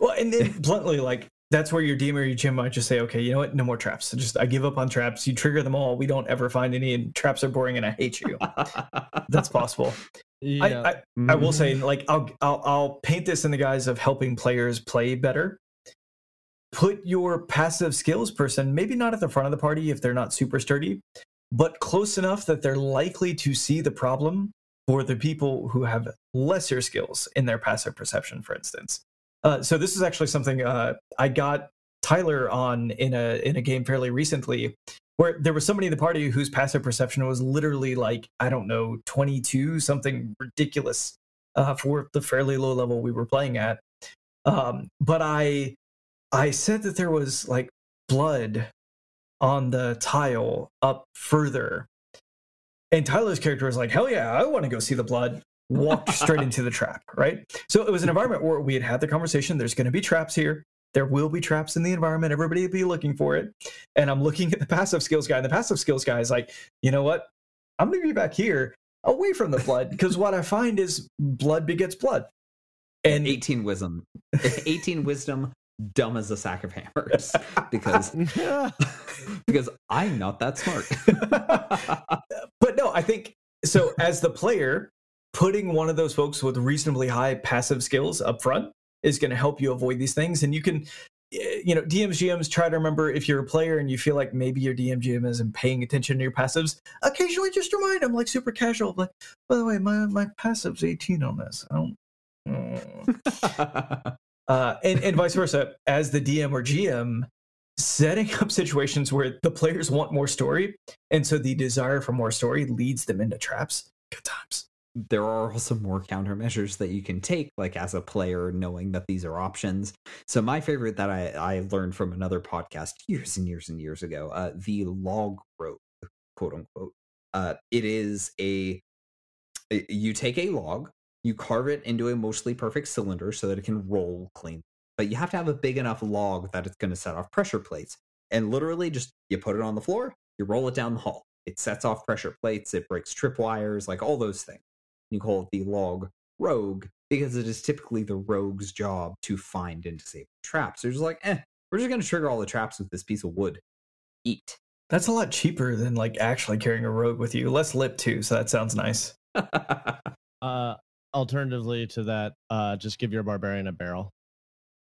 Well, and then bluntly, like that's where your DM or your GM might just say, okay, you know what? No more traps. Just I give up on traps. You trigger them all. We don't ever find any, and traps are boring, and I hate you. (laughs) that's possible. Yeah. I, I, mm-hmm. I, will say, mm-hmm. like, I'll, I'll I'll paint this in the guise of helping players play better. Put your passive skills person maybe not at the front of the party if they're not super sturdy, but close enough that they're likely to see the problem for the people who have lesser skills in their passive perception, for instance Uh, so this is actually something uh, I got Tyler on in a in a game fairly recently, where there was somebody in the party whose passive perception was literally like I don't know twenty two something ridiculous uh, for the fairly low level we were playing at. Um, but I I said that there was like blood on the tile up further. And Tyler's character was like, hell yeah, I want to go see the blood. Walked straight into the trap, right? So it was an environment where we had had the conversation there's going to be traps here. There will be traps in the environment. Everybody will be looking for it. And I'm looking at the passive skills guy, and the passive skills guy is like, you know what? I'm going to be back here away from the blood because what I find is blood begets blood.
And 18 wisdom. 18 wisdom dumb as a sack of hammers because (laughs) because I'm not that smart. (laughs)
but no, I think so as the player, putting one of those folks with reasonably high passive skills up front is going to help you avoid these things and you can eh, you know DMs GMs try to remember if you're a player and you feel like maybe your DM GM isn't paying attention to your passives occasionally just remind them like super casual like by the way my my passive's 18 on this I don't mm. (laughs) uh, and, and vice versa as the dm or gm setting up situations where the players want more story and so the desire for more story leads them into traps good times
there are also more countermeasures that you can take like as a player knowing that these are options so my favorite that i, I learned from another podcast years and years and years ago uh, the log rogue quote unquote uh, it is a you take a log you carve it into a mostly perfect cylinder so that it can roll clean. But you have to have a big enough log that it's going to set off pressure plates. And literally, just you put it on the floor, you roll it down the hall. It sets off pressure plates, it breaks tripwires, like all those things. You call it the log rogue because it is typically the rogue's job to find and disable traps. They're just like, eh, we're just going to trigger all the traps with this piece of wood. Eat.
That's a lot cheaper than like actually carrying a rogue with you. Less lip too, so that sounds nice. (laughs)
uh, alternatively to that, uh, just give your barbarian a barrel.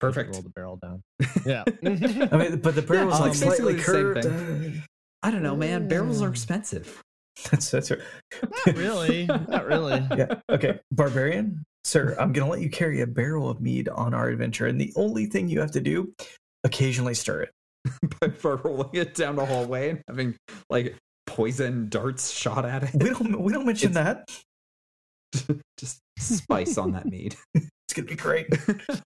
Perfect.
Roll the barrel down. (laughs) Yeah.
I mean, but the barrel is
Yeah,
like
um,
slightly
basically the same
curved.
I don't know, man. Barrels are expensive. (laughs)
That's that's right.
Not really. Not really. (laughs)
yeah. Okay, barbarian, sir. I'm gonna let you carry a barrel of mead on our adventure, and the only thing you have to do, occasionally stir it. (laughs)
by, by rolling it down the hallway and having like poison darts shot at it.
We don't we don't mention
It's-
that.
Just spice on that mead.
It's gonna be great.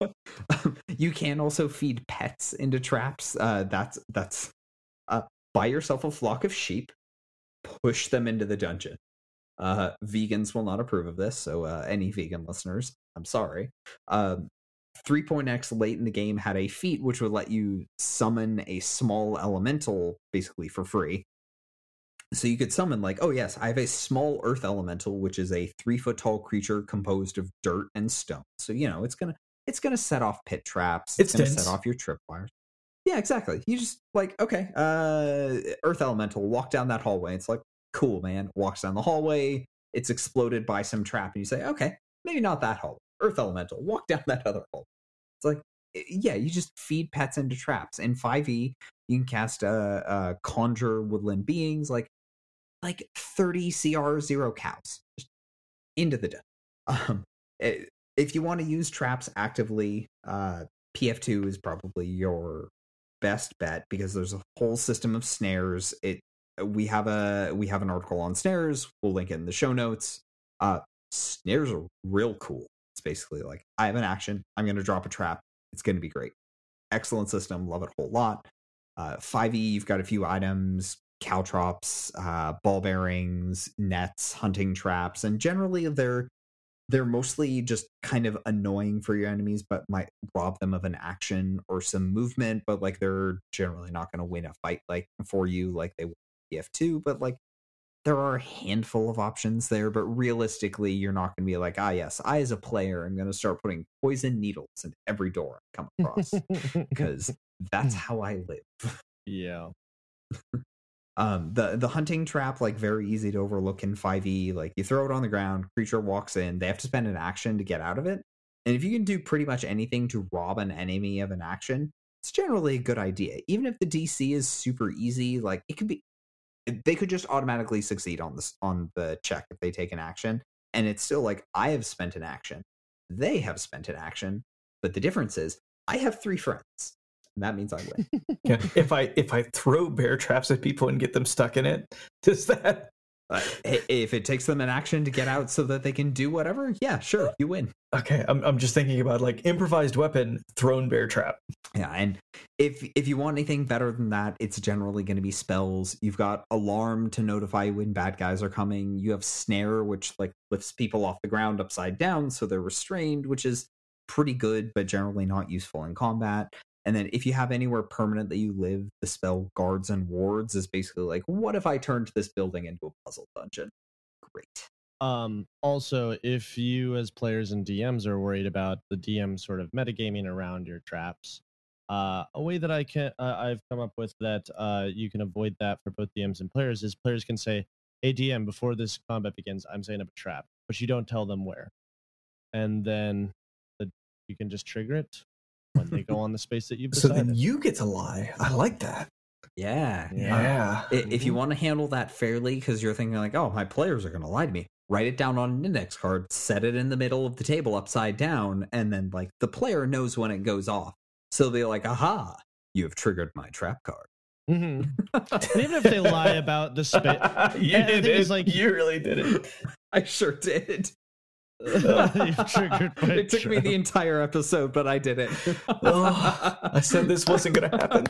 Um, you can also feed pets into traps. Uh, that's that's uh, buy yourself a flock of sheep, push them into the dungeon. Uh, vegans will not approve of this, so uh, any vegan listeners, I'm sorry. Um, 3.x late in the game had a feat which would let you summon a small elemental basically for free. So you could summon like, oh yes, I have a small earth elemental, which is a three foot tall creature composed of dirt and stone. So you know it's gonna it's gonna set off pit traps.
It's
gonna
dense.
set off your tripwires. Yeah, exactly. You just like okay, uh, earth elemental, walk down that hallway. It's like cool, man. Walks down the hallway. It's exploded by some trap, and you say, okay, maybe not that hallway. Earth elemental, walk (laughs) down that other hallway. It's like eh, yeah, you just feed pets into traps. In 5e, you can cast uh, uh conjure woodland beings like like 30 CR zero cows just into the den. (laughs) Um, eh, if you want to use traps actively, uh, PF2 is probably your best bet because there's a whole system of snares. It we have a we have an article on snares. We'll link it in the show notes. Uh, snares are real cool. It's basically like I have an action. I'm going to drop a trap. It's going to be great. Excellent system. Love it a whole lot. Uh, 5e, you've got a few items caltrops, uh, ball bearings, nets, hunting traps, and generally they're they're mostly just kind of annoying for your enemies, but might rob them of an action or some movement. But like they're generally not going to win a fight like for you, like they would PF2. But like there are a handful of options there, but realistically, you're not going to be like, ah, yes, I as a player I'm going to start putting poison needles in every door I come across (laughs) because that's (laughs) how I live.
yeah. (laughs)
um the the hunting trap like very easy to overlook in 5e like you throw it on the ground creature walks in they have to spend an action to get out of it. And if you can do pretty much anything to rob an enemy of an action it's generally a good idea. Even if the dc is super easy like it could be they could just automatically succeed on this on the check if they take an action. And it's still like i have spent an action they have spent an action. But the difference is I have three friends. And that means I win. (laughs)
Yeah. if I if I throw bear traps at people and get them stuck in it, (laughs) does that?
Uh, if it takes them an action to get out so that they can do whatever, yeah, sure, you win.
Okay, I'm I'm just thinking about like improvised weapon thrown bear trap.
Yeah, and if if you want anything better than that, it's generally going to be spells. You've got alarm to notify you when bad guys are coming. You have snare, which like lifts people off the ground upside down, so they're restrained, which is pretty good, but generally not useful in combat. And then if you have anywhere permanent that you live, the spell guards and wards is basically like, what if I turned this building into a puzzle dungeon? Great.
Um, also, if you as players and DMs are worried about the DM sort of metagaming around your traps, uh, a way that I can uh, I've come up with that uh, you can avoid that for both DMs and players is players can say, "Hey DM, before this combat begins, I'm setting up a trap," but you don't tell them where, and then the, you can just trigger it when they go on the space that you've decided.
So then you get to lie. I like that.
Yeah.
Yeah.
I- If you
Mhm.
want to handle that fairly, because you're thinking like, oh, my players are going to lie to me, write it down on an index card, set it in the middle of the table upside down, and then like the player knows when it goes off. So they're like, aha, you have triggered my trap card.
Mhm. (laughs) And even if they lie about the spit, (laughs)
you did
thing
it.
is, like-
you really did it. (laughs)
I sure did. (laughs)
you've triggered my
it took me the entire episode, but I did it.
Oh, I said this wasn't going to happen.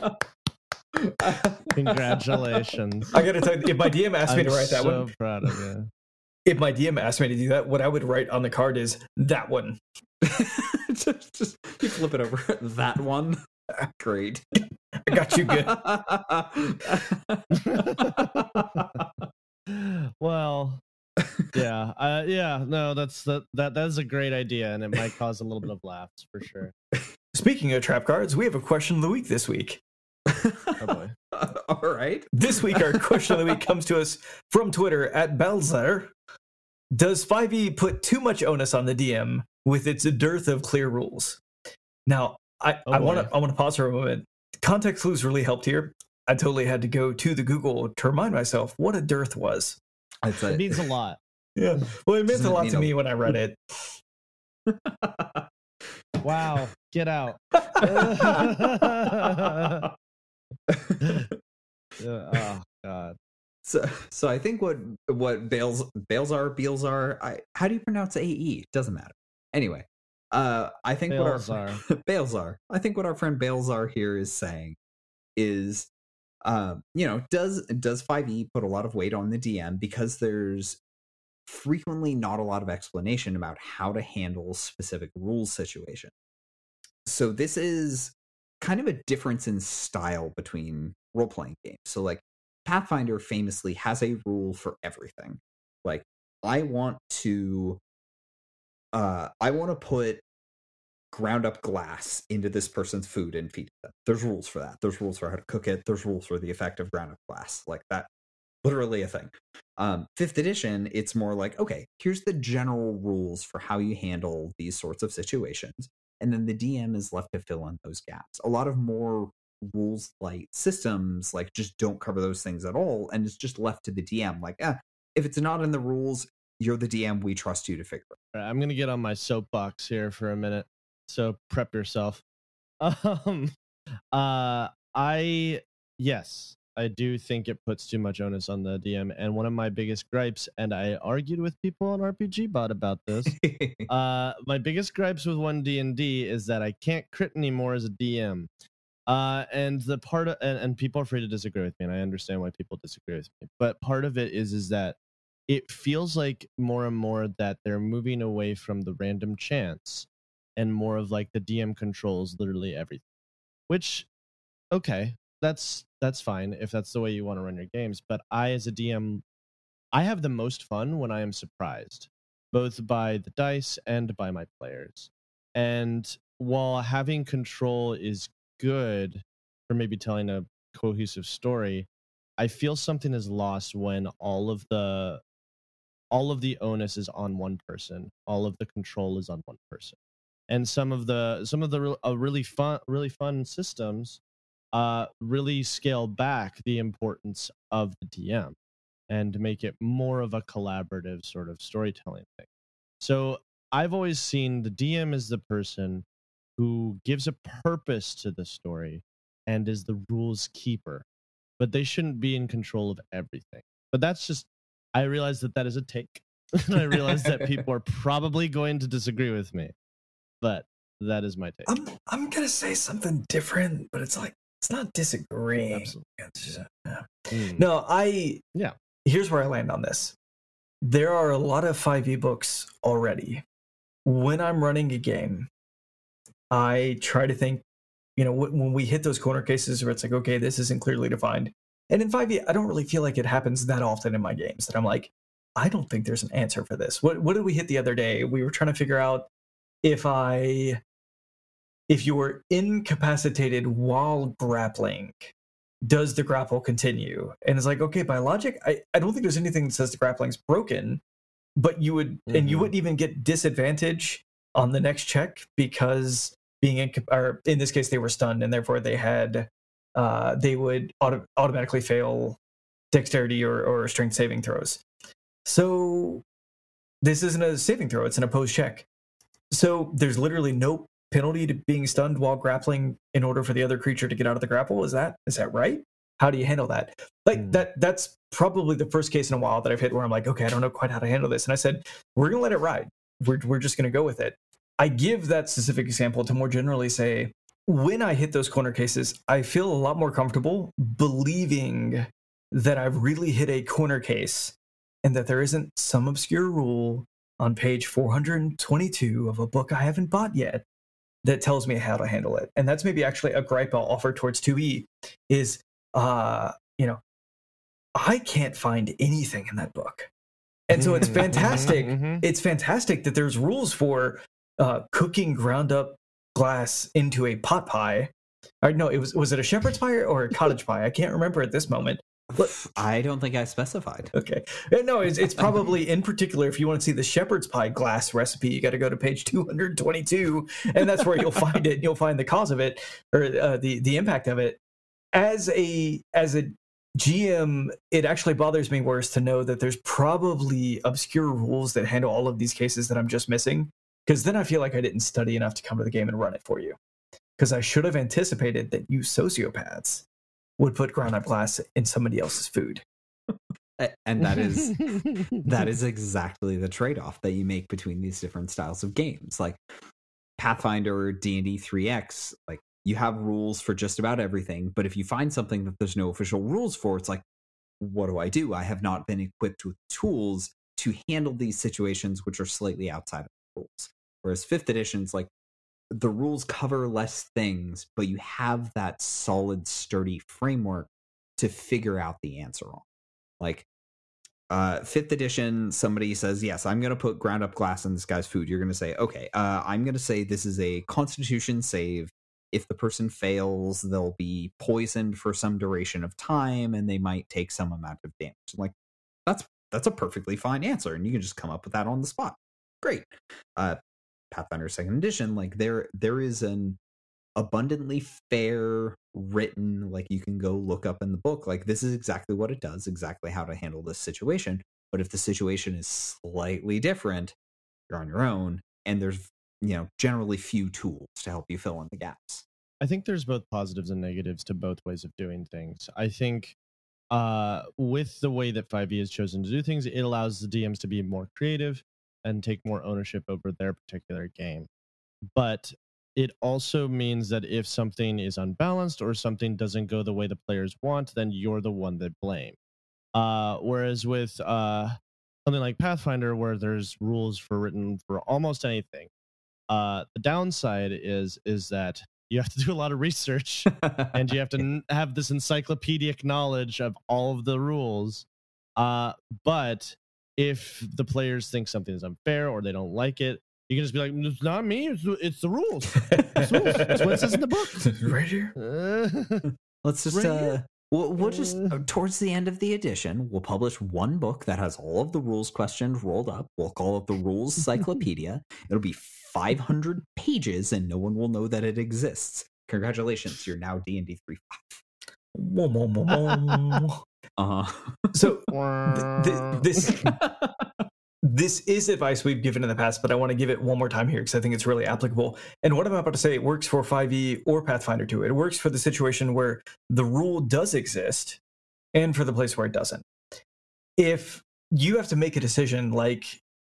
Congratulations.
I got to tell you, if my DM asked me
I'm
to write that
so
one,
proud of you.
if my DM asked me to do that, what I would write on the card is that one. (laughs)
just, just you flip it over. That one. Great.
I got you good. (laughs)
well, yeah, uh, yeah, no, that's that that that is a great idea, and it might cause a little bit of laughs for sure.
Speaking of trap cards, we have a question of the week this week.
Oh boy. (laughs)
All right.
This week, our question of the week comes to us from Twitter at Belzer. Does 5e put too much onus on the DM with its dearth of clear rules? Now, I,
Oh
I want to. I want to pause for a moment. Context clues really helped here. I totally had to go to the Google to remind myself what a dearth was.
It's
It means a lot. (laughs)
Yeah, well, it meant
Doesn't
a lot to me when I read it.
Wow, get out. (laughs) (laughs) Oh god.
so so I think what what Bales Bales are Beals are I how do you pronounce AE? Doesn't matter. Anyway, uh I think what our
Balzar.
Balzar. I think what our friend Bales are here is saying is um, you know, does does 5e put a lot of weight on the DM because there's frequently not a lot of explanation about how to handle specific rules situation. So this is kind of a difference in style between role playing games. So like Pathfinder famously has a rule for everything. Like I want to uh I want to put ground up glass into this person's food and feed them. There's rules for that. There's rules for how to cook it. There's rules for the effect of ground up glass. Like that literally a thing. Um, fifth edition, it's more like, okay, here's the general rules for how you handle these sorts of situations. And then the DM is left to fill in those gaps. A lot of more rules light systems like just don't cover those things at all. And it's just left to the DM. Like, eh, if it's not in the rules, you're the DM. We trust you to figure it.
I'm gonna get on my soapbox here for a minute. So prep yourself. (laughs) Um uh I yes, I do think it puts too much onus on the DM. And one of my biggest gripes, and I argued with people on RPG bot about this. (laughs) uh my biggest gripes with one D&D is that I can't crit anymore as a DM. Uh and the part of and, and people are free to disagree with me, and I understand why people disagree with me. But part of it is is that it feels like more and more that they're moving away from the random chance and more of like the DM controls literally everything. Which okay, that's that's fine if that's the way you want to run your games, but I as a DM I have the most fun when I am surprised, both by the dice and by my players. And while having control is good for maybe telling a cohesive story, I feel something is lost when all of the all of the onus is on one person, all of the control is on one person. And some of the some of the uh, really fun really fun systems uh really scale back the importance of the DM and make it more of a collaborative sort of storytelling thing. So I've always seen the DM as the person who gives a purpose to the story and is the rules keeper. But they shouldn't be in control of everything. But that's just, I realize that that is a take. (laughs) and I realize that (laughs) people are probably going to disagree with me. But that is my take.
I'm I'm gonna say something different, but it's like it's not disagreeing.
Absolutely.
Just, uh,
Mm.
No, I
Yeah.
Here's where I land on this. There are a lot of 5e books already. When I'm running a game, I try to think, you know, when when we hit those corner cases where it's like, okay, this isn't clearly defined. And in 5e, I don't really feel like it happens that often in my games that I'm like, I don't think there's an answer for this. What what did we hit the other day? We were trying to figure out if I if you were incapacitated while grappling, does the grapple continue? And it's like, okay, by logic, I, I don't think there's anything that says the grappling's broken, but you would and you
Mhm.
wouldn't even get disadvantage on the next check because being in or in this case they were stunned and therefore they had uh they would auto- automatically fail dexterity or, or strength saving throws. So this isn't a saving throw, it's an opposed check. So there's literally no penalty to being stunned while grappling in order for the other creature to get out of the grapple. Is that is that right? How do you handle that? Like
Hmm.
that that's probably the first case in a while that I've hit where I'm like, okay, I don't know quite how to handle this. And I said, we're gonna let it ride. We're we're just gonna go with it. I give that specific example to more generally say when I hit those corner cases, I feel a lot more comfortable believing that I've really hit a corner case and that there isn't some obscure rule on page 422 of a book I haven't bought yet that tells me how to handle it. And that's maybe actually a gripe I'll offer towards 2E is uh, you know, I can't find anything in that book. And so it's
Mhm, (laughs)
fantastic.
mhm, mhm.
It's fantastic that there's rules for uh, cooking ground up glass into a pot pie. Or no, it was was it a shepherd's pie or a cottage pie? I can't remember at this moment.
I don't think I specified.
Okay. No, it's, it's probably in particular, if you want to see the shepherd's pie glass recipe, you got to go to page 222, and that's where you'll find it. You'll find the cause of it or uh, the, the impact of it. As a, as a GM, it actually bothers me worse to know that there's probably obscure rules that handle all of these cases that I'm just missing. Because then I feel like I didn't study enough to come to the game and run it for you. Because I should have anticipated that you sociopaths would put ground up glass in somebody else's food.
And that is (laughs) that is exactly the trade-off that you make between these different styles of games. Like pathfinder d&d 3x like you have rules for just about everything but if you find something that there's no official rules for it's like what do i do? I have not been equipped with tools to handle these situations which are slightly outside of the rules. Whereas fifth edition's like the rules cover less things but you have that solid sturdy framework to figure out the answer on. Like uh fifth edition somebody says yes i'm going to put ground up glass in this guy's food. You're going to say okay uh i'm going to say this is a constitution save. If the person fails they'll be poisoned for some duration of time and they might take some amount of damage. Like that's that's a perfectly fine answer and you can just come up with that on the spot. Great. Uh pathfinder second edition like there there is an abundantly fair written like you can go look up in the book like this is exactly what it does exactly how to handle this situation but if the situation is slightly different you're on your own and there's you know generally few tools to help you fill in the gaps
I think there's both positives and negatives to both ways of doing things. I think uh, with the way that 5e has chosen to do things, it allows the DMs to be more creative and take more ownership over their particular game. But it also means that if something is unbalanced or something doesn't go the way the players want, then you're the one that blame. Uh, whereas with uh, something like Pathfinder, where there's rules for written for almost anything, uh, the downside is is that you have to do a lot of research and you have to (laughs) n- have this encyclopedic knowledge of all of the rules. Uh, but if the players think something is unfair or they don't like it, you can just be like, "It's not me. It's, the- it's the rules. It's rules. It's what it says in the book." (laughs) (laughs)
right here.
Uh,
let's just
Right
uh
here.
we'll, we'll just
Uh.
uh, towards the end of the edition we'll publish one book that has all of the rules questions rolled up we'll call it the rules (laughs) cyclopedia it'll be 500 pages and no one will know that it exists congratulations you're now d&d 3
Whoa, whoa, whoa, whoa.
Uh-huh
so (laughs) th- th- this (laughs) this is advice we've given in the past, but I want to give it one more time here because I think it's really applicable. And what I'm about to say, it works for 5e or Pathfinder 2. It works for the situation where the rule does exist and for the place where it doesn't. If you have to make a decision like,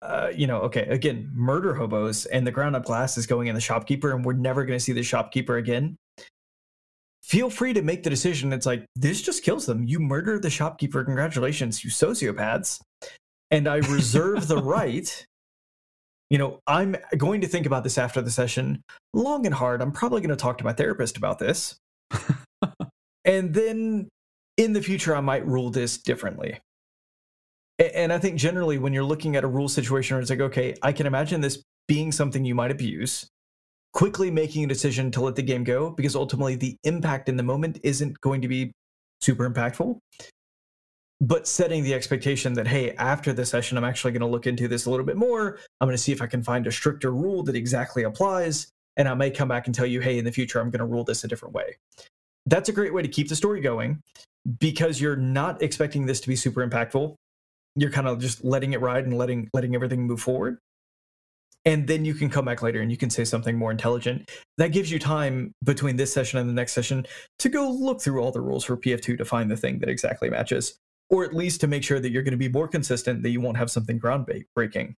uh, you know, okay, again, murder hobos and the ground up glass is going in the shopkeeper and we're never going to see the shopkeeper again. Feel free to make the decision. It's like, this just kills them. You murder the shopkeeper. Congratulations, you sociopaths and I reserve the (laughs) right. You know, I'm going to think about this after the session long and hard. I'm probably going to talk to my therapist about this. (laughs) and then in the future, I might rule this differently. And I think generally, when you're looking at a rule situation where it's like, okay, I can imagine this being something you might abuse, quickly making a decision to let the game go, because ultimately the impact in the moment isn't going to be super impactful. But setting the expectation that hey after the session i'm actually going to look into this a little bit more. I'm going to see if i can find a stricter rule that exactly applies and i may come back and tell you hey in the future i'm going to rule this a different way. That's a great way to keep the story going. Because you're not expecting this to be super impactful you're kind of just letting it ride and letting letting everything move forward and then you can come back later and you can say something more intelligent that gives you time between this session and the next session to go look through all the rules for pf2 to find the thing that exactly matches or at least to make sure that you're going to be more consistent, that you won't have something groundbreaking.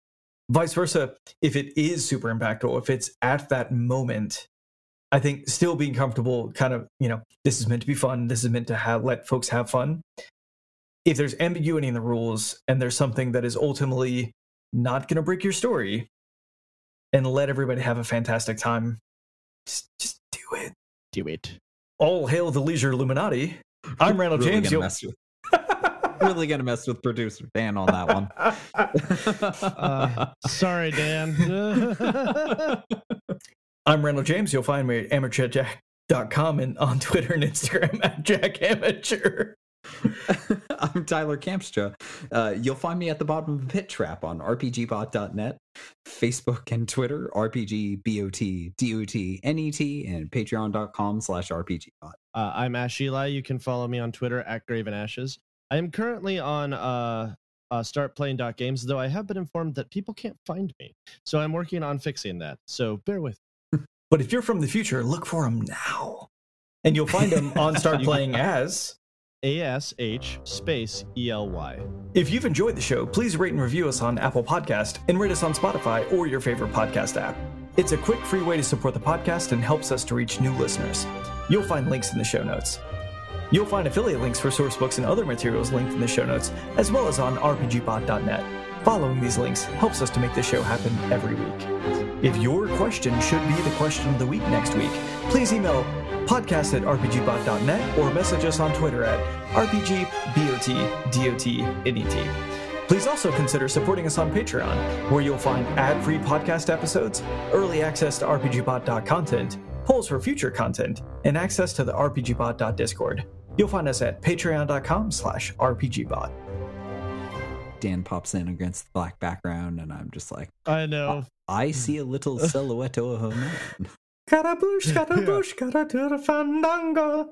Vice versa, if it is super impactful, if it's at that moment, I think still being comfortable, kind of, you know, this is meant to be fun. This is meant to have, let folks have fun. If there's ambiguity in the rules and there's something that is ultimately not going to break your story, and let everybody have a fantastic time, just, just do it.
Do it.
All hail the leisure Illuminati. I'm Randall James.
really
James
really gonna mess with producer Dan on that one.
uh, sorry, Dan. (laughs)
I'm Randall James. You'll find me at amateurjack.com and on Twitter and Instagram at jackamateur. (laughs)
I'm Tyler Kamstra. Uh, you'll find me at the bottom of the pit trap on rpgbot.net, Facebook and Twitter, rpgbot.dot.net, and patreon.com slash rpgbot.
Uh, I'm Ash Ely. You can follow me on Twitter at Graven Ashes. I am currently on uh, uh, startplaying.games, though I have been informed that people can't find me. So I'm working on fixing that. So bear with. Me. (laughs)
But if you're from the future, look for them now. And you'll find them on (laughs) Start Playing as
ASH space ELY.
If you've enjoyed the show, please rate and review us on Apple Podcast and rate us on Spotify or your favorite podcast app. It's a quick, free way to support the podcast and helps us to reach new listeners. You'll find links in the show notes. You'll find affiliate links for source books and other materials linked in the show notes, as well as on rpgbot.net. Following these links helps us to make this show happen every week. If your question should be the question of the week next week, please email podcast at rpgbot.net or message us on Twitter at rpgbotdotnet. Please also consider supporting us on Patreon, where you'll find ad-free podcast episodes, early access to rpgbot content, polls for future content, and access to the rpgbot.discord. You'll find us at patreon.com slash rpgbot.
Dan pops in against the black background, and I'm just like,
I know.
I see a little (laughs) silhouette of a man.
Carabush, carabush, (laughs) cara fandango.